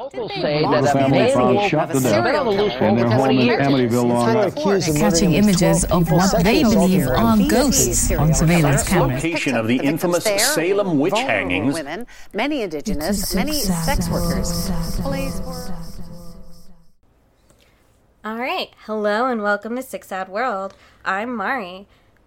Locals say that a man found shot to death in their home in Amityville, Long Island. catching images of what they believe are ghosts on surveillance cameras. Location of the infamous Salem witch hangings. Women, many indigenous, many sex workers. Police. All right, hello and welcome to Sick Sad World. I'm Mari.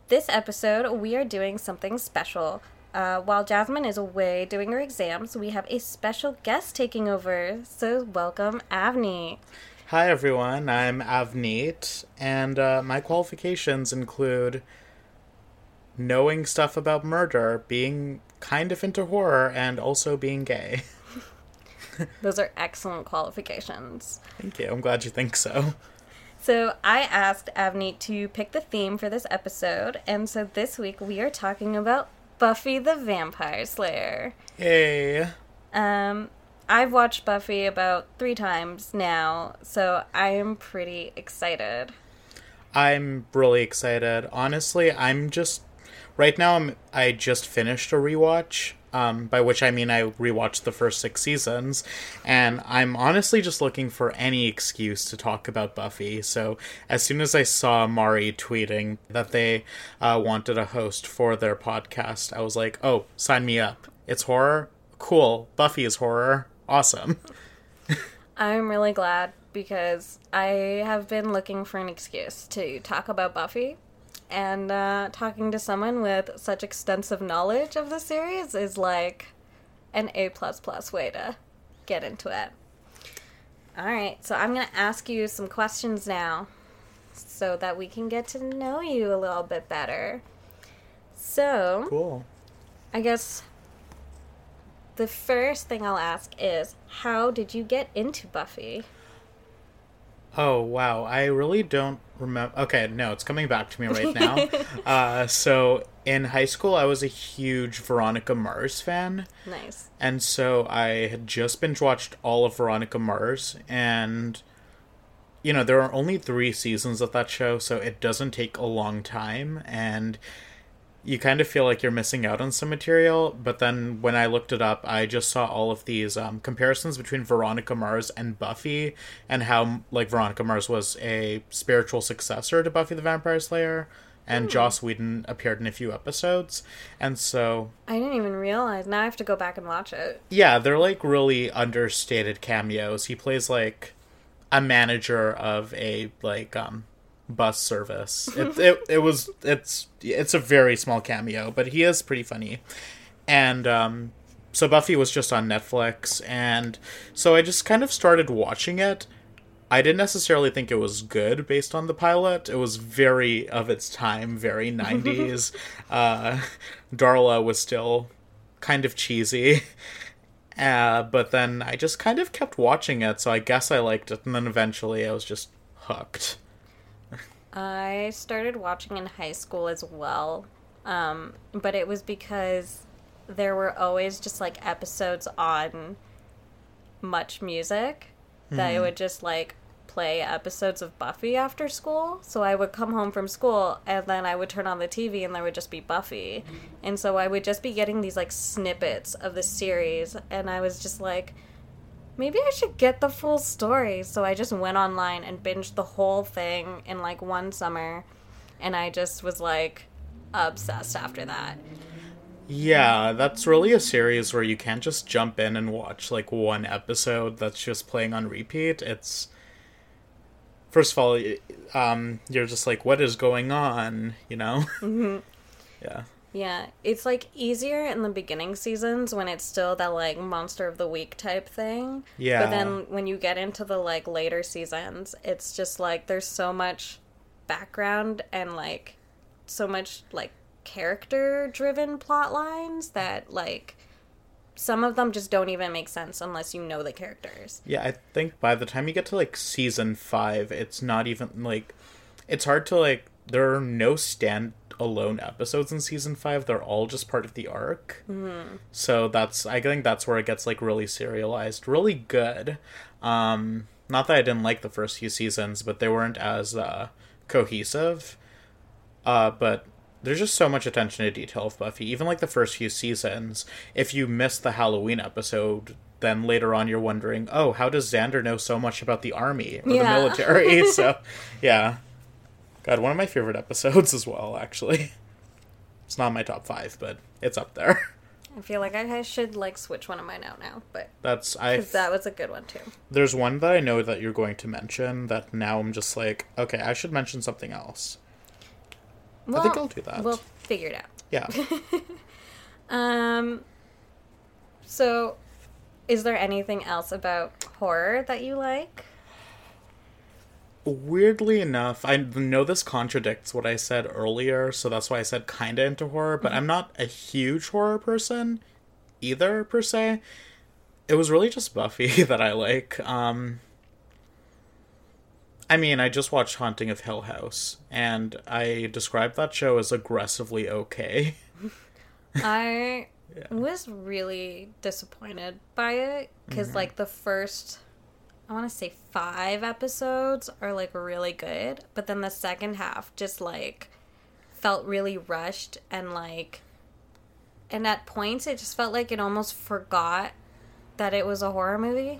This episode, we are doing something special. Uh, while Jasmine is away doing her exams, we have a special guest taking over. So, welcome, Avni. Hi everyone, I'm Avneet, and uh, my qualifications include knowing stuff about murder, being kind of into horror, and also being gay. Those are excellent qualifications. Thank you. I'm glad you think so. So, I asked Avni to pick the theme for this episode, and so this week we are talking about Buffy the Vampire Slayer. Hey. Um, I've watched Buffy about three times now, so I am pretty excited. I'm really excited. Honestly, I'm just right now. I'm I just finished a rewatch. Um, by which I mean I rewatched the first six seasons, and I'm honestly just looking for any excuse to talk about Buffy. So as soon as I saw Mari tweeting that they uh, wanted a host for their podcast, I was like, "Oh, sign me up! It's horror, cool. Buffy is horror, awesome." I'm really glad because I have been looking for an excuse to talk about Buffy, and uh, talking to someone with such extensive knowledge of the series is like an A plus plus way to get into it. All right, so I'm gonna ask you some questions now, so that we can get to know you a little bit better. So, Cool. I guess the first thing I'll ask is how did you get into Buffy? Oh wow, I really don't remember. Okay, no, it's coming back to me right now. uh, so in high school, I was a huge Veronica Mars fan, Nice. and so I had just binge watched all of Veronica Mars, and you know there are only three seasons of that show, so it doesn't take a long time, and you kind of feel like you're missing out on some material. But then when I looked it up, I just saw all of these um, comparisons between Veronica Mars and Buffy, and how like Veronica Mars was a spiritual successor to Buffy the Vampire Slayer, and Joss Whedon appeared in a few episodes, and so I didn't even realize. Now I have to go back and watch it. yeah, they're like really understated cameos. He plays like a manager of a like um bus service. It it, it was it's it's a very small cameo, but he is pretty funny. And um so Buffy was just on Netflix and so I just kind of started watching it. I didn't necessarily think it was good based on the pilot. It was very of its time, very 90s. uh Darla was still kind of cheesy. Uh, but then I just kind of kept watching it, so I guess I liked it, and then eventually I was just hooked. I started watching in high school as well, um, but it was because there were always just like episodes on Much Music that I would just like play episodes of Buffy after school. So I would come home from school and then I would turn on the TV and there would just be Buffy. And so I would just be getting these like snippets of the series and I was just like maybe I should get the full story. So I just went online and binged the whole thing in like one summer and I just was like obsessed after that. Yeah, that's really a series where you can't just jump in and watch like one episode that's just playing on repeat. It's first of all, um, you're just like, what is going on? You know? Mm-hmm. Yeah. Yeah, it's like easier in the beginning seasons when it's still that like monster of the week type thing. Yeah. But then when you get into the like later seasons, it's just like there's so much background and like so much like character driven plot lines that like some of them just don't even make sense unless you know the characters. Yeah, I think by the time you get to like season five, it's not even like it's hard to like there are no stand alone episodes in season five. They're all just part of the arc. Mm-hmm. So that's I think that's where it gets like really serialized, really good. Um, not that I didn't like the first few seasons, but they weren't as uh, cohesive. Uh, but there's just so much attention to detail of Buffy. Even like the first few seasons, if you miss the Halloween episode, then later on you're wondering, oh, how does Xander know so much about the army or Yeah. the military? so, yeah. God, one of my favorite episodes as well, actually. It's not my top five, but it's up there. I feel like I should like switch one of mine out now, but That's I. that was a good one too. There's one that I know that you're going to mention that now I'm just like, okay, I should mention something else. Well, think I'll do that. We'll figure it out. Yeah. Um. So, is there anything else about horror that you like? Weirdly enough, I know this contradicts what I said earlier, so that's why I said kinda into horror, but I'm not a huge horror person either, per se. It was really just Buffy that I like. Um, I mean, I just watched Haunting of Hill House, and I described that show as aggressively okay. I was really disappointed by it because, Mm-hmm. like, the first, I want to say five episodes are like really good, but then the second half just like felt really rushed and like, and at points it just felt like it almost forgot that it was a horror movie.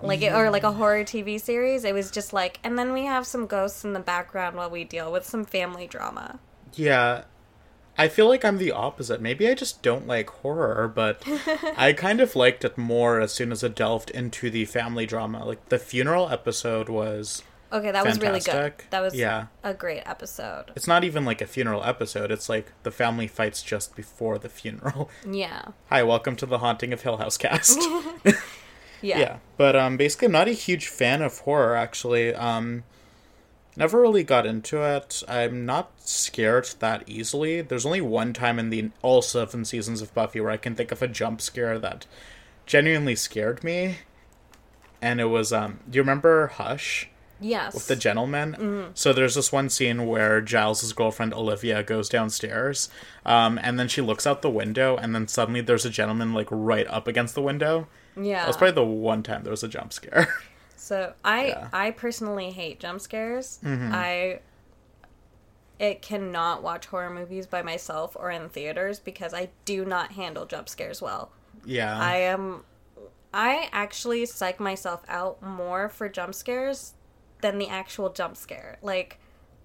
Like it, or like a horror TV series. It was just like, and then we have some ghosts in the background while we deal with some family drama. Yeah. I feel like I'm the opposite. Maybe I just don't like horror, but I kind of liked it more as soon as it delved into the family drama. Like the funeral episode was Okay, that was really good. That was Yeah. a great episode. it's not even like a funeral episode. It's like the family fights just before the funeral. Yeah. Hi, welcome to the Haunting of Hill House cast. Yeah. yeah. But um basically I'm not a huge fan of horror actually. Um never really got into it. I'm not scared that easily. There's only one time in the all seven seasons of Buffy where I can think of a jump scare that genuinely scared me. And it was um do you remember Hush? Yes. with the gentleman. So there's this one scene where Giles's girlfriend Olivia goes downstairs, um, and then she looks out the window, and then suddenly there's a gentleman like right up against the window. yeah. That was probably the one time there was a jump scare. so I Yeah. Mm-hmm. I personally hate jump scares. I it cannot watch horror movies by myself or in theaters because I do not handle jump scares well. yeah, I am I actually psych myself out more for jump scares than the actual jump scare. Like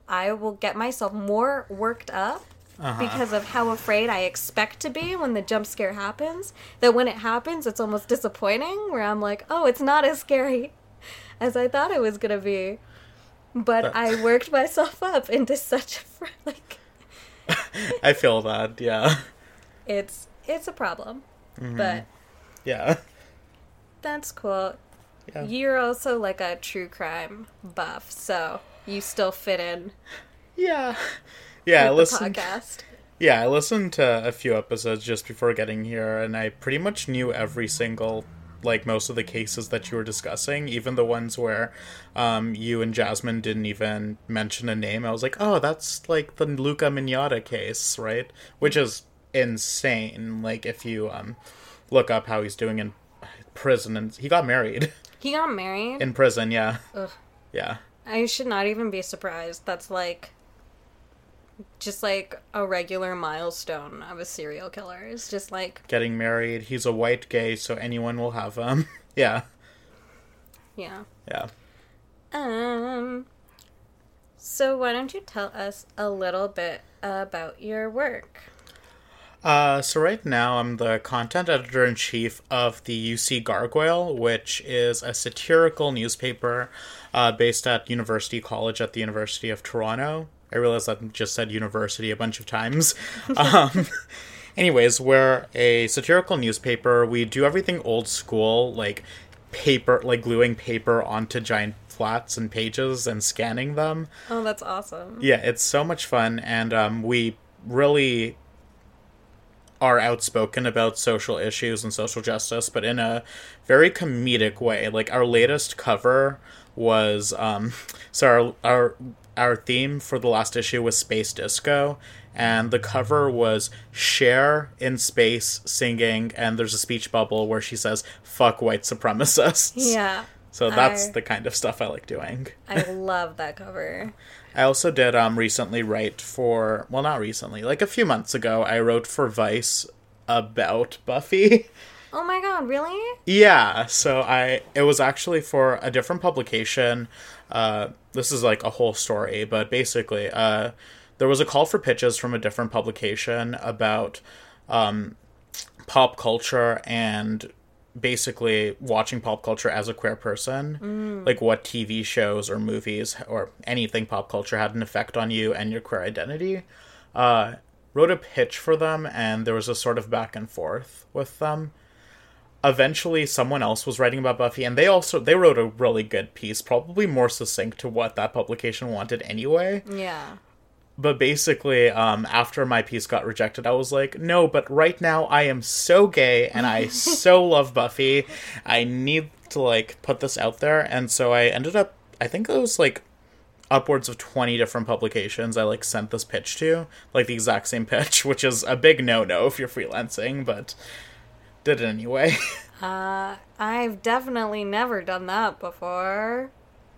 I will get myself more worked up Uh-huh. because of how afraid I expect to be when the jump scare happens. That when it happens, it's almost disappointing. Where I'm like, oh, it's not as scary as I thought it was gonna be. But I worked myself up into such a fr- like I feel that. Yeah, it's it's a problem. Mm-hmm. But yeah, that's cool. yeah. You're also like a true crime buff, so you still fit in yeah. Yeah, I with the listened. podcast. Yeah, I listened to a few episodes just before getting here, and I pretty much knew every single, like most of the cases that you were discussing, even the ones where um, you and Jasmine didn't even mention a name. I was like, oh, that's like the Luka Magnotta case, right? Which is insane. Like if you um, look up how he's doing in prison, and he got married He got married. in prison. Yeah, Ugh. yeah, I should not even be surprised. That's like just like a regular milestone of a serial killer. It's just like getting married. He's a white gay, so anyone will have him. yeah, yeah. yeah. Um so why don't you tell us a little bit about your work? Uh, so right now I'm the content editor in chief of the UC Gargoyle, which is a satirical newspaper uh, based at University College at the University of Toronto. I realize I just said university a bunch of times. um, anyways, we're a satirical newspaper. We do everything old school, like paper, like gluing paper onto giant flats and pages and scanning them. Oh, that's awesome. Yeah, it's so much fun, and um, we really are outspoken about social issues and social justice, but in a very comedic way. Like our latest cover was um, so our our our theme for the last issue was space disco, and the cover was Cher in space singing, and there's a speech bubble where she says "fuck white supremacists." Yeah. So that's I- the kind of stuff I like doing. I love that cover. I also did um recently write for well not recently like a few months ago I wrote for Vice about Buffy Oh my god, really? Yeah, so I it was actually for a different publication. Uh, this is like a whole story, but basically, uh, there was a call for pitches from a different publication about um, pop culture and basically watching pop culture as a queer person, like what TV shows or movies or anything pop culture had an effect on you and your queer identity. Uh, wrote a pitch for them, and there was a sort of back and forth with them eventually someone else was writing about buffy and they also they wrote a really good piece probably more succinct to what that publication wanted anyway. Yeah. but basically um, after my piece got rejected i was like no but right now i am so gay and i so love buffy. I need to like put this out there. And so i ended up i think it was like upwards of 20 different publications i like sent this pitch to like the exact same pitch which is a big no-no if you're freelancing but did it anyway uh, I've definitely never done that before.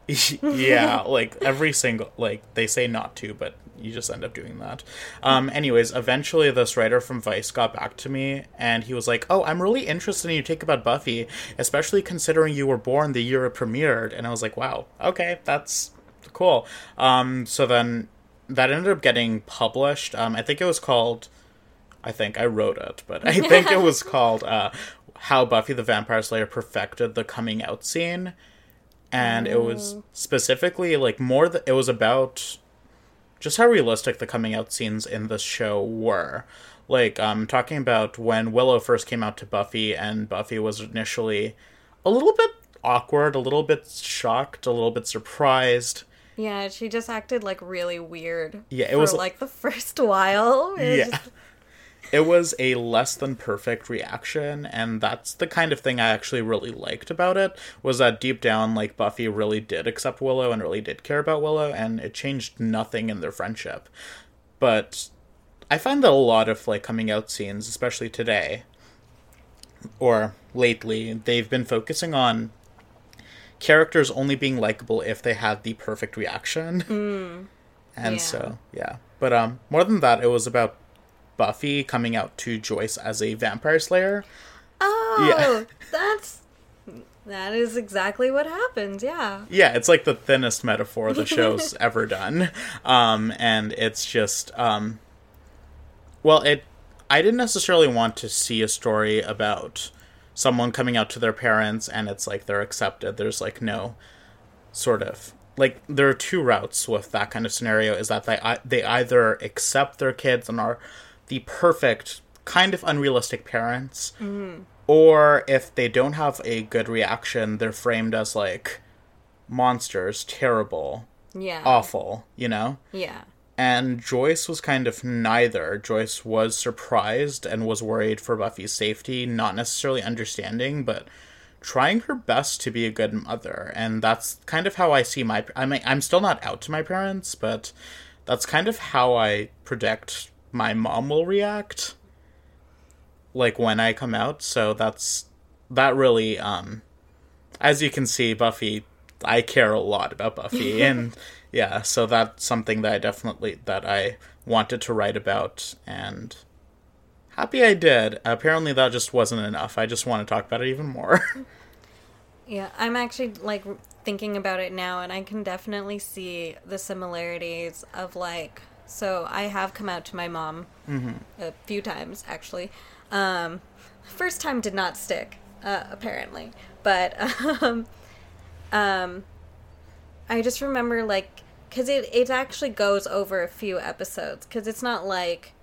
yeah, like every single like they say not to, but you just end up doing that. Um anyways, eventually this writer from Vice got back to me and he was like, "Oh, I'm really interested in your take about Buffy, especially considering you were born the year it premiered." And I was like, "Wow. Okay, that's cool." Um so then that ended up getting published. Um I think it was called I think. I wrote it, but I think it was called uh How Buffy the Vampire Slayer Perfected the Coming Out Scene. And it was specifically like more th- it was about just how realistic the coming out scenes in this show were. Like um talking about when willow first came out to buffy and buffy was initially a little bit awkward a little bit shocked a little bit surprised. Yeah, she just acted like really weird. Yeah, it for, was- like the first while. It yeah. just- it was a less than perfect reaction and that's the kind of thing i actually really liked about it was that deep down like buffy really did accept willow and really did care about willow and it changed nothing in their friendship. But i find that a lot of like coming out scenes especially today or lately they've been focusing on characters only being likable if they had the perfect reaction. And Yeah. so yeah. But um more than that it was about buffy coming out to joyce as a vampire slayer Oh, yeah. that's that is exactly what happens. Yeah. yeah it's like the thinnest metaphor the show's ever done um and it's just um well it i didn't necessarily want to see a story about someone coming out to their parents and it's like they're accepted there's like no sort of like there are two routes with that kind of scenario is that they they either accept their kids and are the perfect kind of unrealistic parents or if they don't have a good reaction they're framed as like monsters terrible Yeah. awful you know Yeah. and Joyce was kind of neither. Joyce was surprised and was worried for Buffy's safety, not necessarily understanding, but trying her best to be a good mother. And that's kind of how I see my. I mean, I'm still not out to my parents, but that's kind of how I predict my mom will react. Like when I come out, so that's that really. um As you can see, Buffy I care a lot about Buffy and yeah, so that's something that I definitely that I wanted to write about and happy I did. Apparently that just wasn't enough. I just want to talk about it even more. Yeah, I'm actually like thinking about it now, and I can definitely see the similarities of like. So I have come out to my mom a few times actually. Um, first time did not stick, uh, apparently, but um, um, I just remember like because it it actually goes over a few episodes. Because it's not like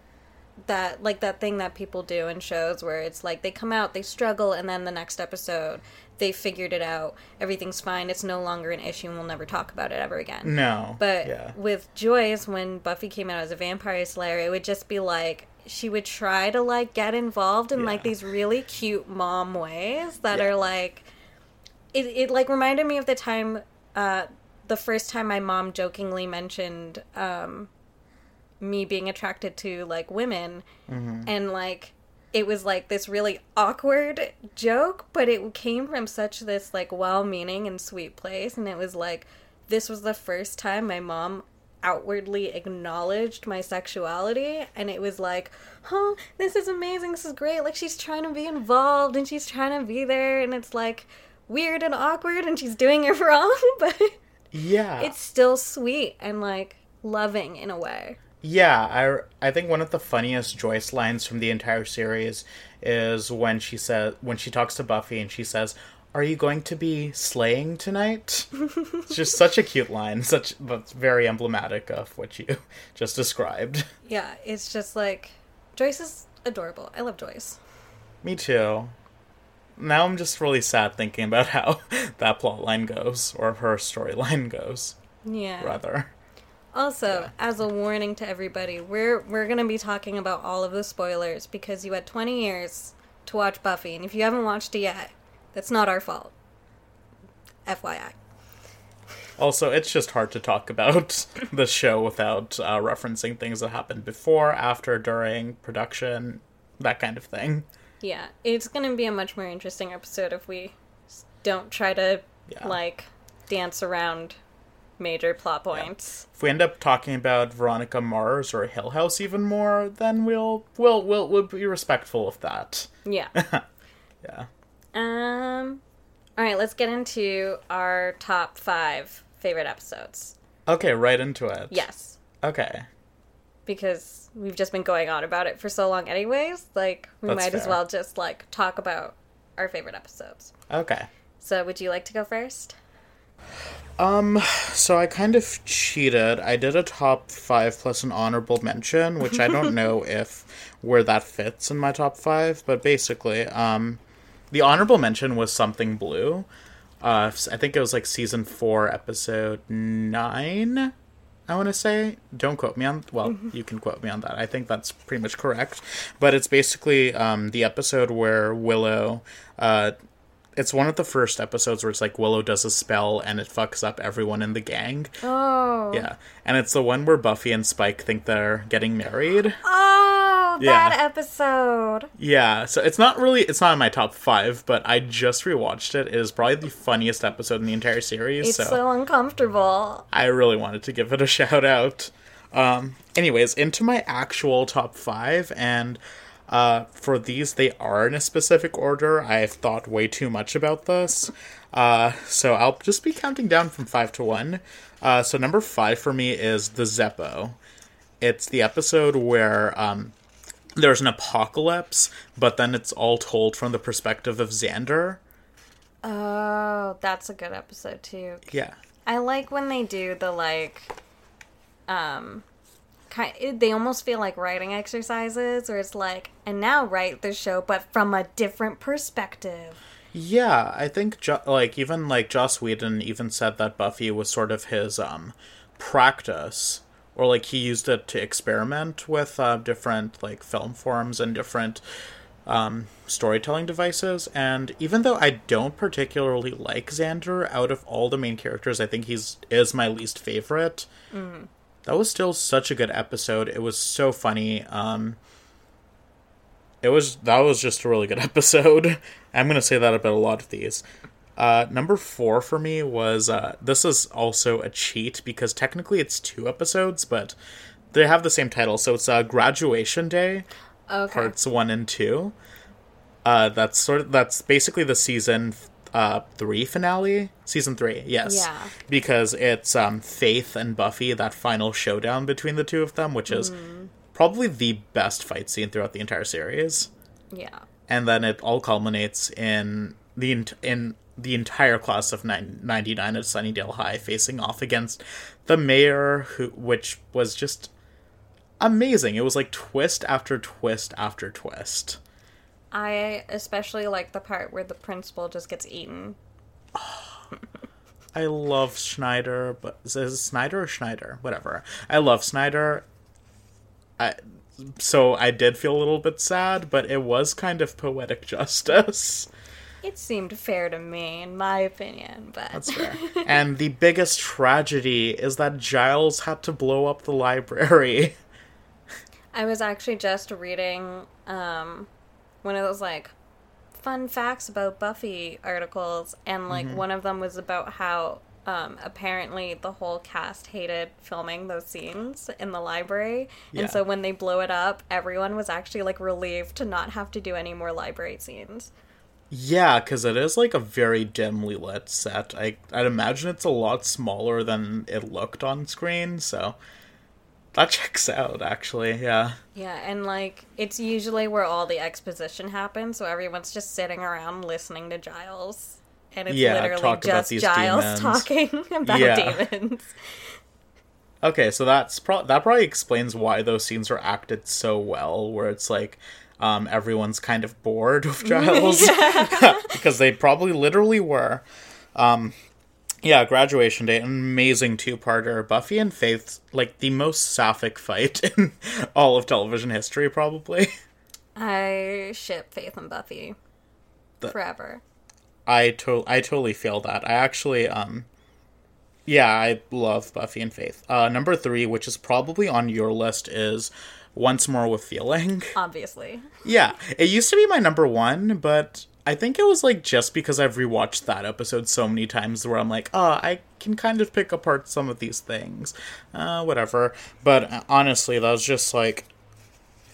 that like that thing that people do in shows where it's like they come out they struggle and then the next episode they figured it out everything's fine it's no longer an issue and we'll never talk about it ever again no. but yeah. with Joyce, when Buffy came out as a vampire slayer, it would just be like she would try to like get involved in like these really cute mom ways that Yeah. are like it, it like reminded me of the time uh the first time my mom jokingly mentioned um me being attracted to like women Mm-hmm. and like it was like this really awkward joke but it came from such this like well-meaning and sweet place and it was like this was the first time my mom outwardly acknowledged my sexuality and it was like huh this is amazing this is great like she's trying to be involved and she's trying to be there and it's like weird and awkward and she's doing it wrong but Yeah. it's still sweet and like loving in a way Yeah, I I think one of the funniest Joyce lines from the entire series is when she says when she talks to Buffy and she says, "Are you going to be slaying tonight?" it's just such a cute line, such but very emblematic of what you just described. yeah it's just like joyce is adorable i love joyce Me too. Now I'm just really sad thinking about how that plot line goes or her storyline goes, yeah rather. Also, as a warning to everybody, we're we're gonna be talking about all of the spoilers because you had 20 years to watch Buffy, and if you haven't watched it yet, that's not our fault. FYI. Also, it's just hard to talk about the show without uh, referencing things that happened before, after, during production, that kind of thing. Yeah, it's gonna be a much more interesting episode if we don't try to Yeah. like dance around major plot points. If we end up talking about Veronica Mars or Hill House even more, then we'll we'll we'll, we'll be respectful of that. Yeah. Yeah. um. All right, let's get into our top five favorite episodes. Okay, right into it. Yes. Okay. because we've just been going on about it for so long anyways like we That's might as well just like talk about our favorite episodes Okay. so would you like to go first Um, so I kind of cheated. I did a top five plus an honorable mention, which I don't know if where that fits in my top five, but basically, um, the honorable mention was something blue. Uh, I think it was like season four, episode nine. I want to say. Don't quote me on. Well, you can quote me on that. I think that's pretty much correct. But it's basically um, the episode where Willow. Uh, it's one of the first episodes where it's like Willow does a spell and it fucks up everyone in the gang. oh Yeah, and it's the one where Buffy and Spike think they're getting married. oh Yeah. that episode Yeah, so it's not really it's not in my top five, but I just rewatched it. It is probably the funniest episode in the entire series. it's so, so uncomfortable I really wanted to give it a shout out. Um, anyways, into my actual top five, and uh, for these, they are in a specific order. I've thought way too much about this. Uh, so I'll just be counting down from five to one. Uh, so number five for me is the Zeppo. It's the episode where um, there's an apocalypse, but then it's all told from the perspective of Xander. oh that's a good episode too Yeah. i like when they do the like um kind they almost feel like writing exercises where it's like and now write the show but from a different perspective Yeah, I think jo- like even like Joss Whedon even said that Buffy was sort of his um practice, or like he used it to experiment with uh, different like film forms and different um, storytelling devices. And even though I don't particularly like Xander, out of all the main characters, I think he's is my least favorite. That was still such a good episode. It was so funny. Um, it was that was just a really good episode. I'm gonna say that about a lot of these. Uh, number four for me was uh, this is also a cheat because technically it's two episodes, but they have the same title. So it's uh, Graduation Day, okay parts one and two. Uh, that's sort of that's basically the season uh three finale. Season three, yes. Yeah. Because it's um Faith and Buffy that final showdown between the two of them, which is probably the best fight scene throughout the entire series yeah and then it all culminates in the ent- in the entire class of 99 at Sunnydale High facing off against the mayor who which was just amazing. It was like twist after twist after twist. I especially like the part where the principal just gets eaten. I love Schneider, but is it Snyder or Schneider? Whatever. I love Snyder. I so I did feel a little bit sad, but it was kind of poetic justice. It seemed fair to me, in my opinion, but That's fair. and the biggest tragedy is that Giles had to blow up the library. I was actually just reading um, one of those like fun facts about Buffy articles, and like one of them was about how um, apparently the whole cast hated filming those scenes in the library, Yeah. and so when they blew it up, everyone was actually like relieved to not have to do any more library scenes. Yeah, because it is like a very dimly lit set. I I'd imagine it's a lot smaller than it looked on screen, so that checks out. Actually, yeah. Yeah, and like it's usually where all the exposition happens, so everyone's just sitting around listening to Giles. And it's Yeah, literally just Giles demons. talking about Yeah. demons. Okay, so that's pro- that probably explains why those scenes are acted so well, where it's like um, everyone's kind of bored with Giles because they probably literally were. Um, yeah, graduation day, amazing two-parter. Buffy and Faith, like the most sapphic fight in all of television history, probably. I ship Faith and Buffy The- forever. I to- I totally feel that. I actually um yeah, I love Buffy and Faith. Uh number 3, which is probably on your list is Once More with Feeling. Obviously, yeah, it used to be my number 1, but I think it was like just because I've rewatched that episode so many times where I'm like, "Oh, I can kind of pick apart some of these things." Uh whatever. But uh, honestly, that was just like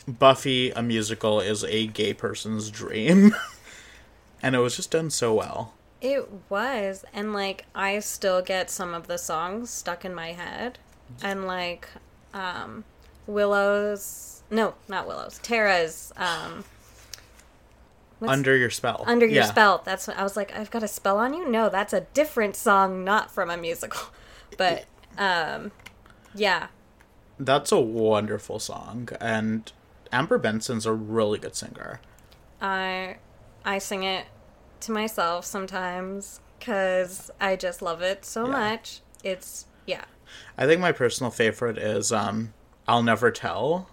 Buffy a musical is a gay person's dream. and it was just done so well. it was, and like I still get some of the songs stuck in my head, and like um, Willow's no, not Willow's, Tara's um, what's- Under your spell. Under Your Yeah. Spell. That's what I was like, I've got a spell on you? No, that's a different song, not from a musical. But um yeah. That's a wonderful song, and Amber Benson's a really good singer. I I sing it to myself sometimes cuz I just love it so Yeah. much. It's yeah. I think my personal favorite is um, "I'll Never Tell."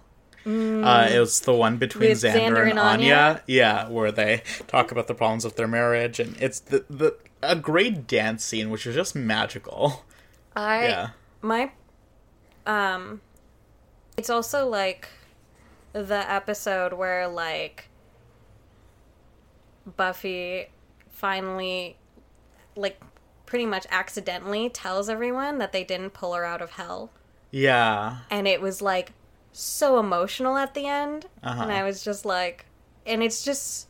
Uh, it was the one between Xander, Xander and, and Anya. Anya? Yeah, where they talk about the problems of their marriage, and it's the the a great dance scene, which is just magical. I Yeah. my um it's also like the episode where like Buffy finally like pretty much accidentally tells everyone that they didn't pull her out of hell Yeah, and it was like so emotional at the end Uh-huh. and I was just like and it's just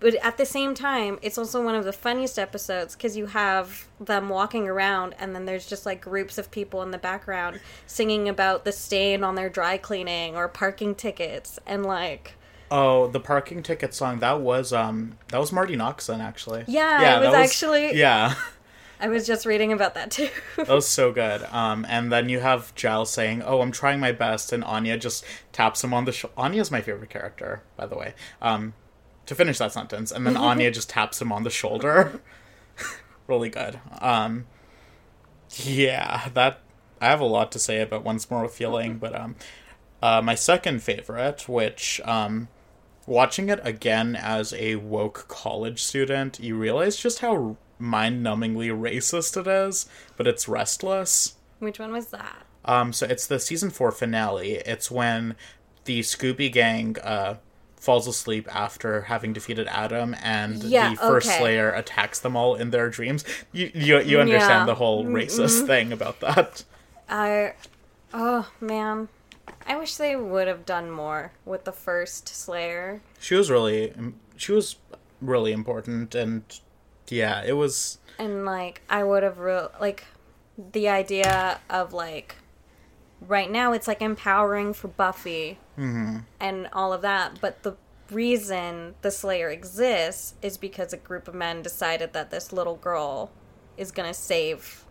but at the same time it's also one of the funniest episodes because you have them walking around and then there's just like groups of people in the background singing about the stain on their dry cleaning or parking tickets and like Oh, the parking ticket song that was um that was Marti Noxon actually. Yeah, it was that actually- yeah. I was just reading about that too That was so good. Um, and then you have Giles saying, "Oh, I'm trying my best," and Anya just taps him on the. Sh- Anya's my favorite character, by the way. Um, to finish that sentence, and then Anya just taps him on the shoulder. really good. Um, yeah, that I have a lot to say about Once More with Feeling, but um, uh, my second favorite, which um, watching it again as a woke college student, you realize just how mind-numbingly racist it is, but it's restless. which one was that Um, so it's the season four finale. It's when the Scooby Gang uh falls asleep after having defeated Adam, and Yeah, the first okay. Slayer attacks them all in their dreams. You you you understand Yeah. Mm-hmm. the whole racist thing about that. I oh man. I wish they would have done more with the first Slayer. She was really she was really important, and yeah, it was And like I would have real like the idea of like right now it's like empowering for Buffy mm-hmm. and all of that, but the reason the Slayer exists is because a group of men decided that this little girl is gonna save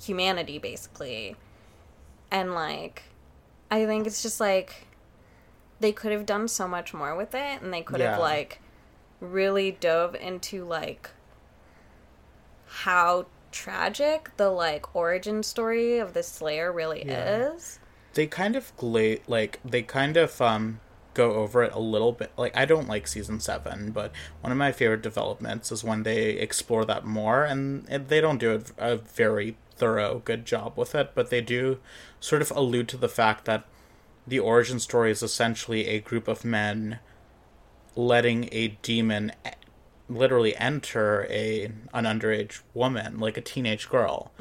humanity basically. And like I think it's just like they could have done so much more with it and they could Yeah. have like really dove into like how tragic the like origin story of the slayer really is. They kind of gla- like they kind of um go over it a little bit like i don't like season 7 but one of my favorite developments is when they explore that more and, and they don't do a, a very thorough good job with it but they do sort of allude to the fact that the origin story is essentially a group of men letting a demon literally enter a an underage woman, like a teenage girl.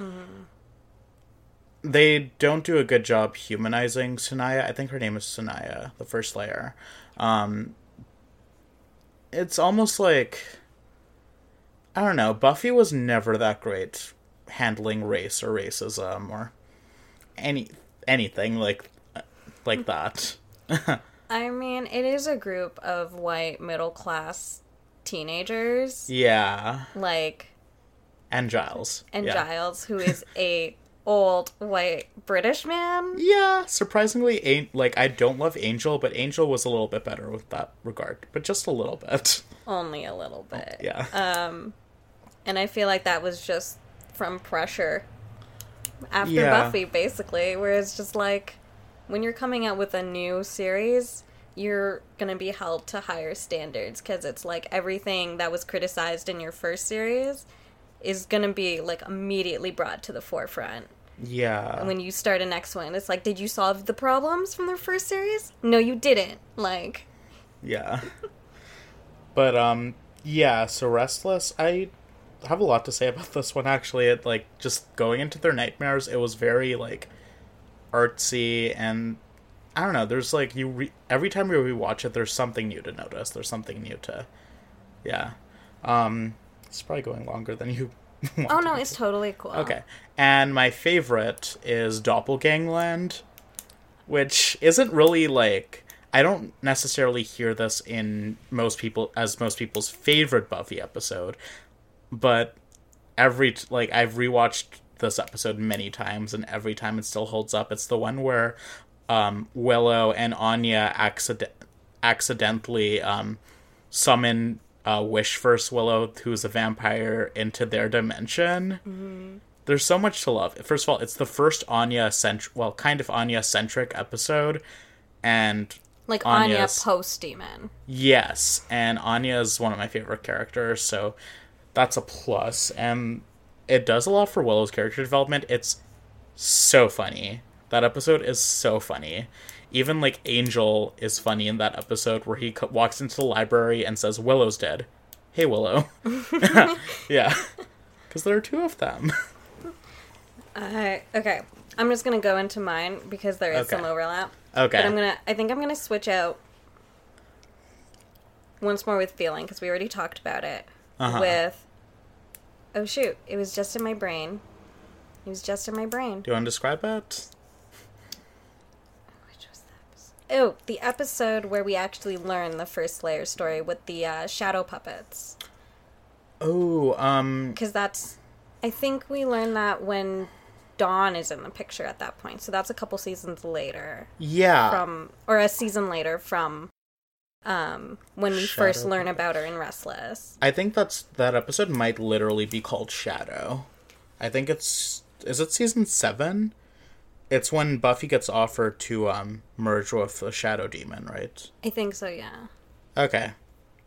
They don't do a good job humanizing Sineya. I think her name is Sineya, the first layer. Um, it's almost like I don't know. Buffy was never that great handling race or racism or any anything like like that. I mean, it is a group of white middle class teenagers, yeah, like and Giles and yeah. Giles, who is a old white British man. Yeah, surprisingly, like I don't love Angel, but Angel was a little bit better with that regard, but just a little bit. Only a little bit. Yeah, Um, and I feel like that was just from pressure after Yeah. Buffy, basically, where it's just like when you're coming out with a new series, you're gonna be held to higher standards because it's like everything that was criticized in your first series is gonna be like immediately brought to the forefront. yeah, And when you start a next one, it's like, did you solve the problems from the first series? No, you didn't. Like, yeah. but um, yeah. So Restless, I have a lot to say about this one. Actually, it like just going into their nightmares. It was very like artsy and I don't know. There's like you re- every time you rewatch it, there's something new to notice. There's something new to, yeah. Um, it's probably going longer than you. oh no, it's totally cool. Okay. And my favorite is Doppelgangland, which isn't really like I don't necessarily hear this in most people as most people's favorite Buffy episode, but every like I've rewatched this episode many times and every time it still holds up. It's the one where um, Willow and Anya accident- accidentally um, summon uh, Wishverse Willow, who's a vampire, into their dimension. There's so much to love. First of all, it's the first Anya centric, well, kind of Anya centric episode, and Like Anya post demon. Yes, and Anya is one of my favorite characters, so that's a plus. And it does a lot for Willow's character development. It's so funny. That episode is so funny. Even like Angel is funny in that episode where he co- walks into the library and says, "Willow's dead." Hey, Willow. yeah, because there are two of them. I okay. I'm just gonna go into mine because there is Okay. some overlap. Okay. But I'm gonna. I think I'm gonna switch out once more with feeling because we already talked about it. Uh-huh. With oh shoot, it was just in my brain. It was just in my brain. Do you want to describe it? Which was the episode? Oh, the episode where we actually learn the first layer story with the uh, shadow puppets. Oh, um, Because that's. I think we learned that when Dawn is in the picture at that point. So that's a couple seasons later. yeah. from or a season later from um when we first Shadow learn about her in Restless. I think that's that episode might literally be called Shadow. I think it's is it season seven? It's when Buffy gets offered to um merge with the Shadow Demon, right? I think so, yeah. Okay.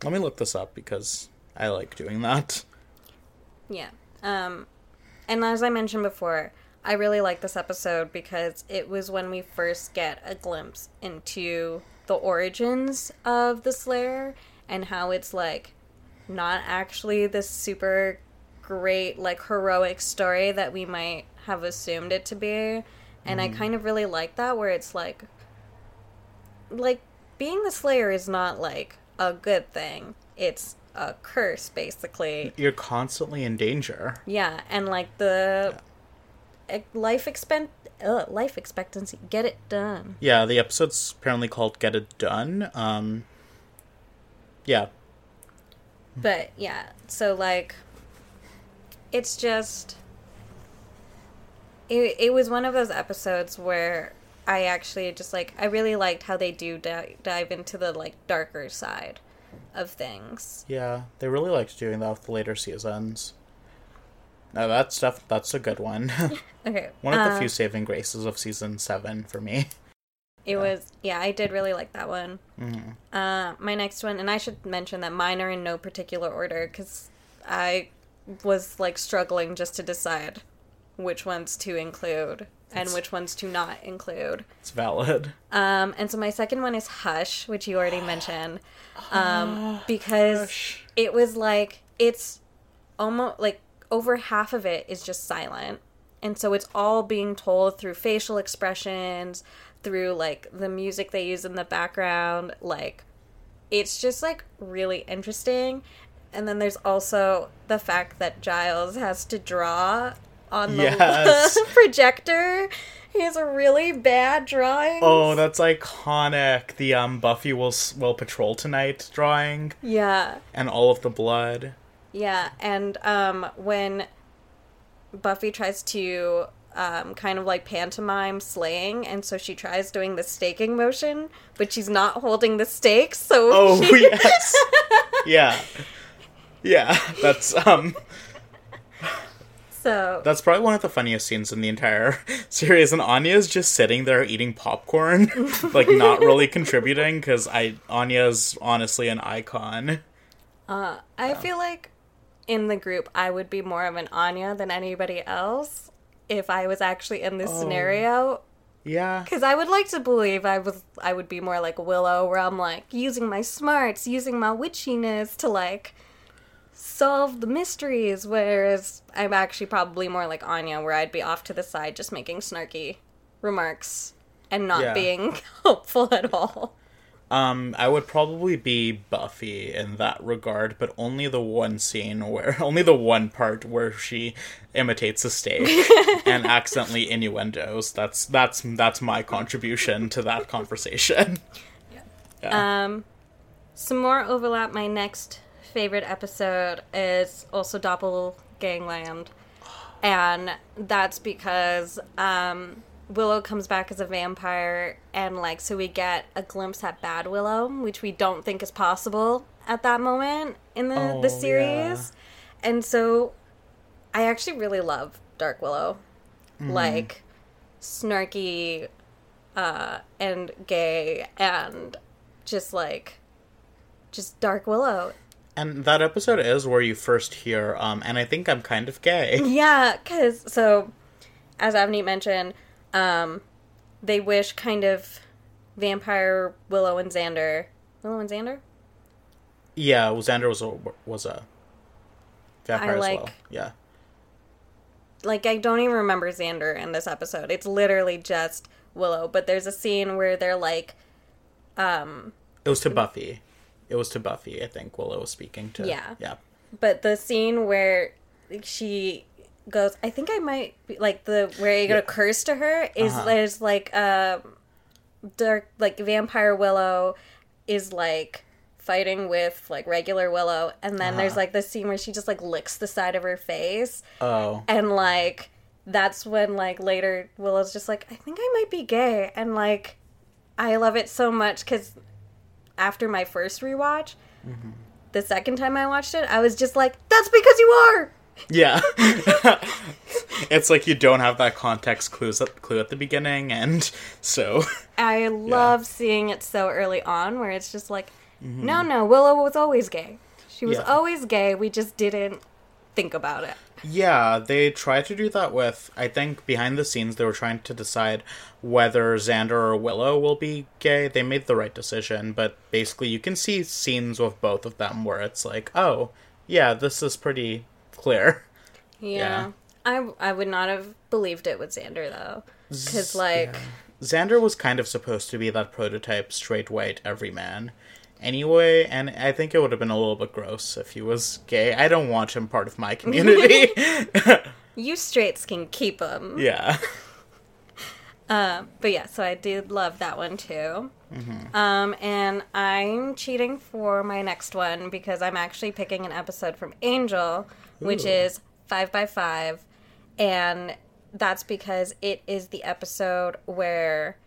Let me look this up because I like doing that. Yeah. Um and as I mentioned before, I really like this episode because it was when we first get a glimpse into the origins of the Slayer and how it's like not actually this super great like heroic story that we might have assumed it to be. And I kind of really like that where it's like like being the slayer is not like a good thing. It's a curse basically. You're constantly in danger. Yeah, and like the e- life expect uh, life expectancy, get it done. Yeah, the episode's apparently called Get It Done. Um Yeah. But yeah, so like it's just it it was one of those episodes where I actually just like I really liked how they do di- dive into the like darker side of things. Yeah. They really liked doing that with the later seasons. No, that stuff that's a good one. Okay. one of the uh, few saving graces of season seven for me. It was yeah, I did really like that one. Uh, my next one, and I should mention that mine are in no particular order because I was like struggling just to decide which ones to include and which ones to not include. It's valid. Um, and so my second one is Hush, which you already mentioned, um, because it was like it's almost like over half of it is just silent, and so it's all being told through facial expressions, through like the music they use in the background, like it's just like really interesting. And then there's also the fact that Giles has to draw on the Yes. projector. He has a really bad drawing. Oh, that's iconic. The um Buffy will will patrol tonight drawing Yeah. and all of the blood. Yeah, and um, when Buffy tries to um, kind of like pantomime slaying, and so she tries doing the staking motion, but she's not holding the stakes, so Oh she, yes. yeah. Yeah, that's um so that's probably one of the funniest scenes in the entire series and Anya's just sitting there eating popcorn, like not really contributing cuz I Anya's honestly an icon. Uh, I feel like in the group I would be more of an Anya than anybody else if I was actually in this oh. scenario. Yeah. Because I would like to believe I was, I would be more like Willow, where I'm like using my smarts, using my witchiness to like solve the mysteries. Whereas I'm actually probably more like Anya, where I'd be off to the side just making snarky remarks and not Yeah. being helpful at all. Um, I would probably be Buffy in that regard, but only the one scene where, only the one part where she imitates a steak and accidentally innuendos. That's that's that's my contribution to that conversation. Um, some more overlap. My next favorite episode is also Doppelgangland, and that's because um, Willow comes back as a vampire, and like so we get a glimpse at Bad Willow, which we don't think is possible at that moment in the Oh, the series, and so I actually really love Dark Willow, like snarky uh, and gay and just like just Dark Willow. And that episode is where you first hear, um, and I think I'm kind of gay. Yeah, because so as Avneet mentioned, um, they wish kind of vampire Willow and Xander. Willow and Xander? Yeah, well, Xander was a was a vampire I as well. Yeah, Like I don't even remember Xander in this episode. It's literally just Willow, but there's a scene where they're like um it was to Buffy. It was to Buffy. I think Willow was speaking to. Yeah. yeah. but the scene where she goes i think i might be like the where you get a curse to her is Uh-huh. there's like um dark like vampire willow is like fighting with like regular willow and then Uh-huh. there's like this scene where she just like licks the side of her face Oh, and like that's when like later willow's just like i think i might be gay and like i love it so much because after my first rewatch the second time i watched it i was just like that's because you are yeah. it's like you don't have that context clues at, clue at the beginning, and so i love seeing it so early on where it's just like no no willow was always gay she was Mm-hmm. Yeah. always gay we just didn't think about it Yeah, they tried to do that with. I think behind the scenes, they were trying to decide whether Xander or Willow will be gay. They made the right decision, but basically, you can see scenes with both of them where it's like, oh, yeah, this is pretty clear. yeah, I, I would not have believed it with xander though because like Xander was kind of supposed to be that prototype straight white everyman. Anyway, and I think it would have been a little bit gross if he was gay. I don't want him part of my community. you straights can keep him. yeah. But yeah, so I did love that one too. Um, and I'm cheating for my next one because I'm actually picking an episode from Angel, which is five by five, and that's because it is the episode where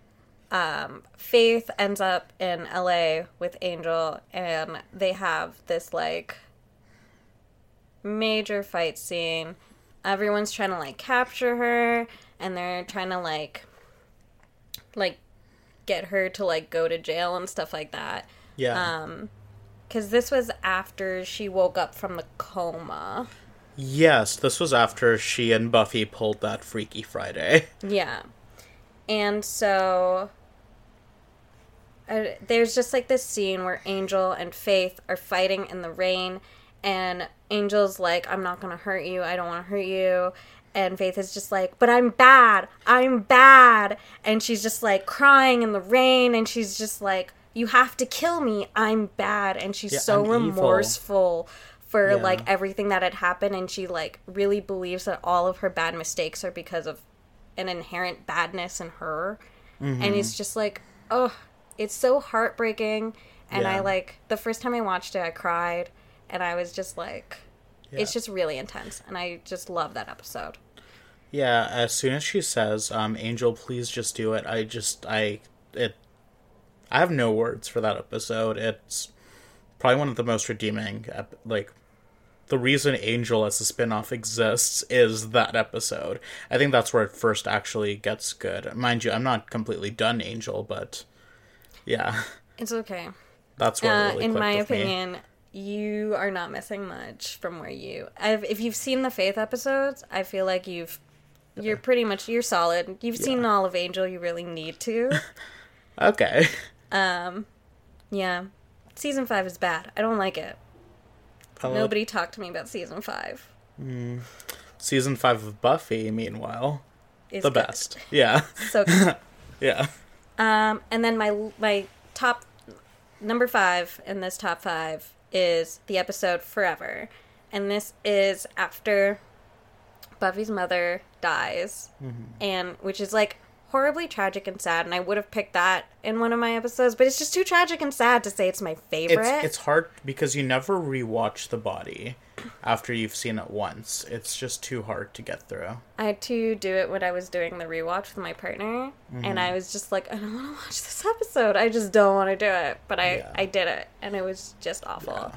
um, Faith ends up in LA with Angel, and they have this like major fight scene. Everyone's trying to like capture her, and they're trying to like like get her to like go to jail and stuff like that. Yeah. Um, because this was after she woke up from the coma. Yes, this was after she and Buffy pulled that Freaky Friday. Yeah. and so uh, there's just like this scene where Angel and Faith are fighting in the rain, and Angel's like, I'm not gonna hurt you, I don't wanna hurt you. And Faith is just like, but I'm bad, I'm bad. And she's just like crying in the rain, and she's just like, you have to kill me, I'm bad. And she's Yeah, so I'm evil. remorseful for Yeah. like everything that had happened, and she like really believes that all of her bad mistakes are because of an inherent badness in her. Mm-hmm. And it's just like, oh, it's so heartbreaking. And I like the first time I watched it, I cried, and I was just like, it's just really intense, and I just love that episode. Yeah, as soon as she says, um, Angel, please just do it, I just, I, it, I have no words for that episode. It's probably one of the most redeeming, ep- like, the reason Angel as a spin-off exists is that episode. I think that's where it first actually gets good. Mind you, I'm not completely done Angel, but yeah, It's okay. that's it Uh, really in my with me. opinion, you are not missing much from where you. I've, if you've seen the Faith episodes, I feel like you've. You're pretty much you're solid. You've seen all of Angel. You really need to. Okay. Um, yeah, season five is bad. I don't like it. Nobody talked to me about season five. Season 5 of Buffy, meanwhile, Is the good. best. Yeah. So. Yeah. Um, and then my my top number five in this top five is the episode Forever, and this is after Buffy's mother dies, and which is like horribly tragic and sad. And I would have picked that in one of my episodes, but it's just too tragic and sad to say it's my favorite. It's it's hard because you never rewatch the body after you've seen it once. It's just too hard to get through. I had to do it when I was doing the rewatch with my partner, Mm-hmm. and I was just like, I don't want to watch this episode. I just don't want to do it, but I Yeah. I did it, and it was just awful.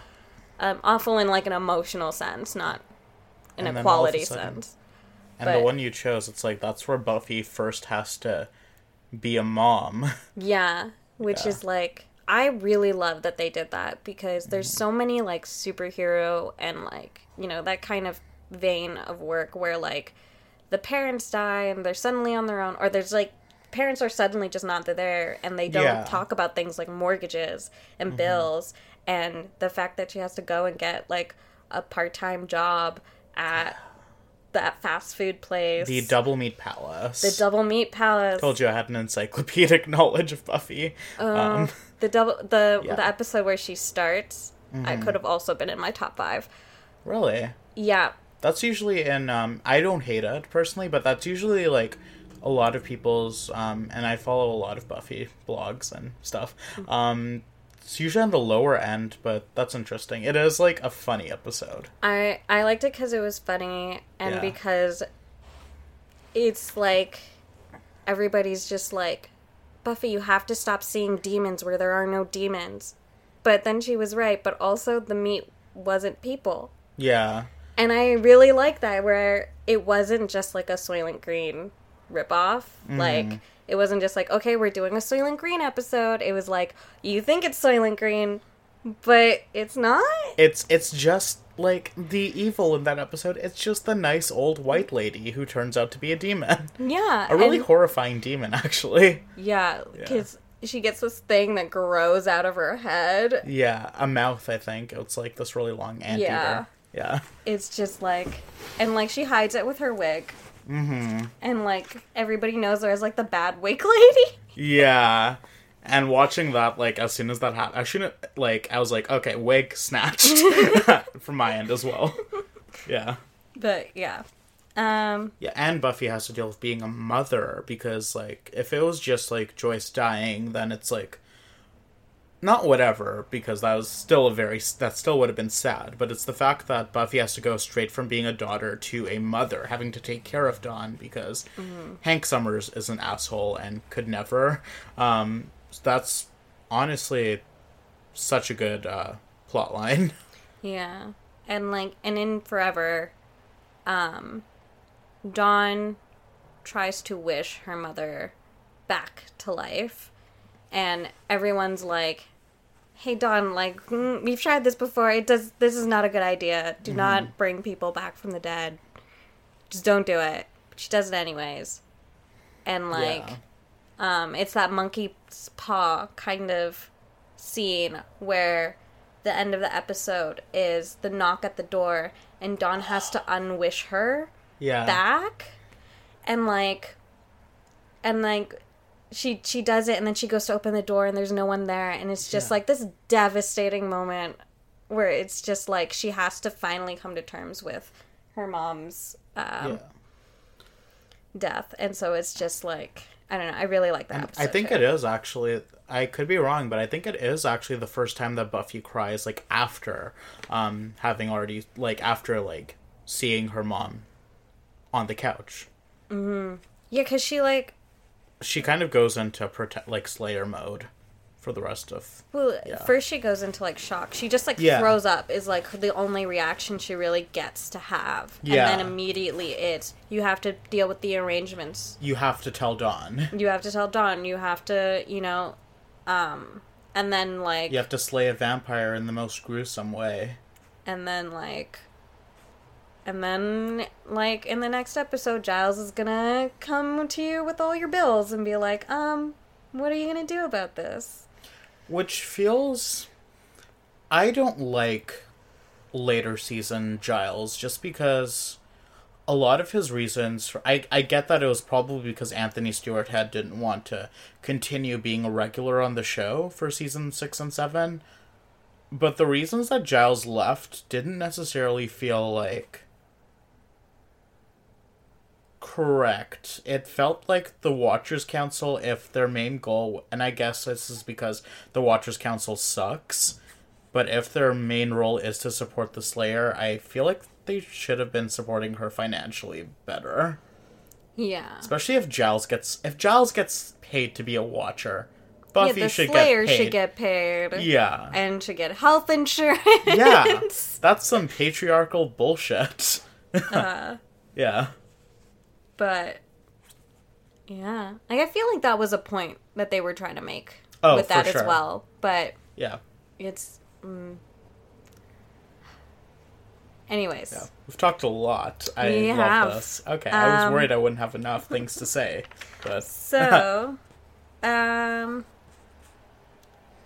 Um, awful in like an emotional sense, not in And a of a quality sudden- sense. And the one you chose, it's like that's where Buffy first has to be a mom. Yeah, which Yeah. is like I really love that they did that because there's Mm-hmm. so many like superhero and like you know that kind of vein of work where like the parents die and they're suddenly on their own or there's like parents are suddenly just not there and they don't Yeah. Mm-hmm. talk about things like mortgages and bills and the fact that she has to go and get like a part-time job at that fast food place the Double Meat Palace. the double meat palace Told you I had an encyclopedic knowledge of Buffy. um, The double the Yeah. the episode where she starts, I Mm-hmm. could have also been in my top five. really? Yeah, That's usually in. Um, I don't hate it personally, but that's usually like a lot of people's. Um, and I follow a lot of Buffy blogs and stuff. Um, it's usually on the lower end, but that's interesting. It is like a funny episode. I I liked it because it was funny and Yeah. because it's like everybody's just like Buffy, you have to stop seeing demons where there are no demons. But then she was right. But also the meat wasn't people. Yeah. And I really like that where it wasn't just like a Soylent Green ripoff. Mm-hmm. Like it wasn't just like, okay, we're doing a Soylent Green episode. It was like, you think it's Soylent Green, but it's not. It's it's just like the evil in that episode. It's just the nice old white lady who turns out to be a demon. Yeah. A really and- horrifying demon, actually. yeah, because she gets this thing that grows out of her head. Yeah, a mouth. I think it's like this really long anteater. Yeah. Yeah. It's just like, and like she hides it with her wig. Mm-hmm. And like everybody knows her as like the bad wig lady. Yeah. And watching that, like, as soon as that happened, I shouldn't, like, I was like, okay, wig snatched from my end as well. Yeah. But yeah. Um, Yeah, and Buffy has to deal with being a mother because, like, if it was just, like, Joyce dying, then it's, like, not whatever, because that was still a very, that still would have been sad, but it's the fact that Buffy has to go straight from being a daughter to a mother, having to take care of Dawn because Hank Summers is an asshole and could never. Um, that's honestly such a good, uh, plot line. Yeah. And like and in Forever, um Dawn tries to wish her mother back to life. And everyone's like, "Hey Dawn, like mm, we've tried this before. It does this is not a good idea. Do not bring people back from the dead. Just don't do it." But she does it anyways. And like Yeah. Um, it's that monkey's paw kind of scene where the end of the episode is the knock at the door and Dawn has to unwish her Yeah. back and like and like she she does it and then she goes to open the door and there's no one there and it's just Yeah. like this devastating moment where it's just like she has to finally come to terms with her mom's um, yeah. death and so it's just like i don't know i really like that I think too. it is actually. I could be wrong, but I think it is actually the first time that Buffy cries, like after, um, having already like after like seeing her mom on the couch. mm-hmm. yeah because she like She kind of goes into protect like Slayer mode for the rest of. well Yeah. first she goes into like shock she just like Yeah. throws up is like the only reaction she really gets to have Yeah. and then immediately it's you have to deal with the arrangements You have to tell Dawn. you have to tell Dawn, you have to, you know, um, and then like, You have to slay a vampire in the most gruesome way. and then like, and then like in the next episode, Giles is gonna come to you with all your bills and be like, um, what are you gonna do about this? Which feels. I don't like later season Giles just because a lot of his reasons for. I, I get that it was probably because Anthony Stewart Head didn't want to continue being a regular on the show for season 6 and 7. But the reasons that Giles left didn't necessarily feel like. Correct. It felt like the Watchers Council, if their main goal, and I guess this is because the Watchers Council sucks, but if their main role is to support the Slayer, I feel like they should have been supporting her financially better. Yeah, Especially if Giles gets if Giles gets paid to be a Watcher, Buffy yeah, the should Slayer get paid. should get paid, yeah, and should get health insurance. yeah, that's some patriarchal bullshit. Uh-huh. yeah. But yeah, like I feel like that was a point that they were trying to make Oh, with that for as well, but Yeah. it's. Mm. Anyways, Yeah. We've talked a lot. I We love have. this. Okay, I was Um, worried I wouldn't have enough things to say. But So, um,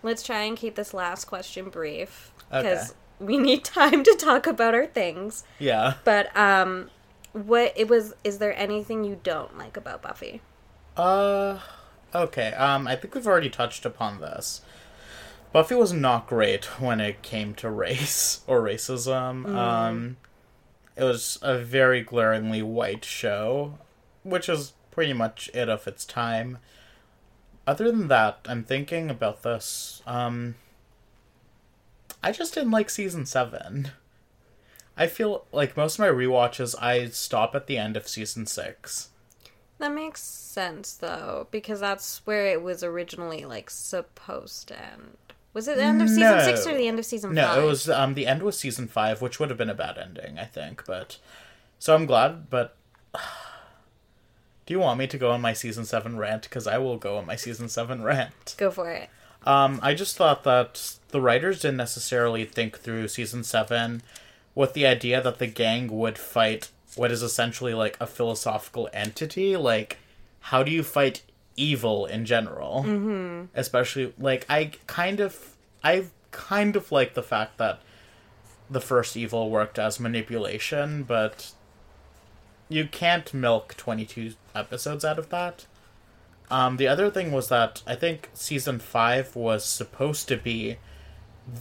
let's try and keep this last question brief because we need time to talk about our things. yeah. But um, what it was? Is there anything you don't like about Buffy? Uh okay. Um I think we've already touched upon this. Buffy was not great when it came to race or racism. Um it was a very glaringly white show, which is pretty much it of its time. Other than that, I'm thinking about this. Um I just didn't like season 7. I feel like most of my rewatches I stop at the end of season 6. That makes sense though, because that's where it was originally like supposed to end. Was it the end of season No. six or the end of season No, five? it was um the end was season five, which would have been a bad ending, I think. But so I'm glad. But do you want me to go on my season seven rant? Because I will go on my season seven rant. Go for it. Um, I just thought that the writers didn't necessarily think through season seven with the idea that the gang would fight what is essentially like a philosophical entity. Like, how do you fight evil in general? Mm-hmm. Especially like I kind of I kind of like the fact that the first evil worked as manipulation, but you can't milk twenty two episodes out of that. Um, the other thing was that I think season five was supposed to be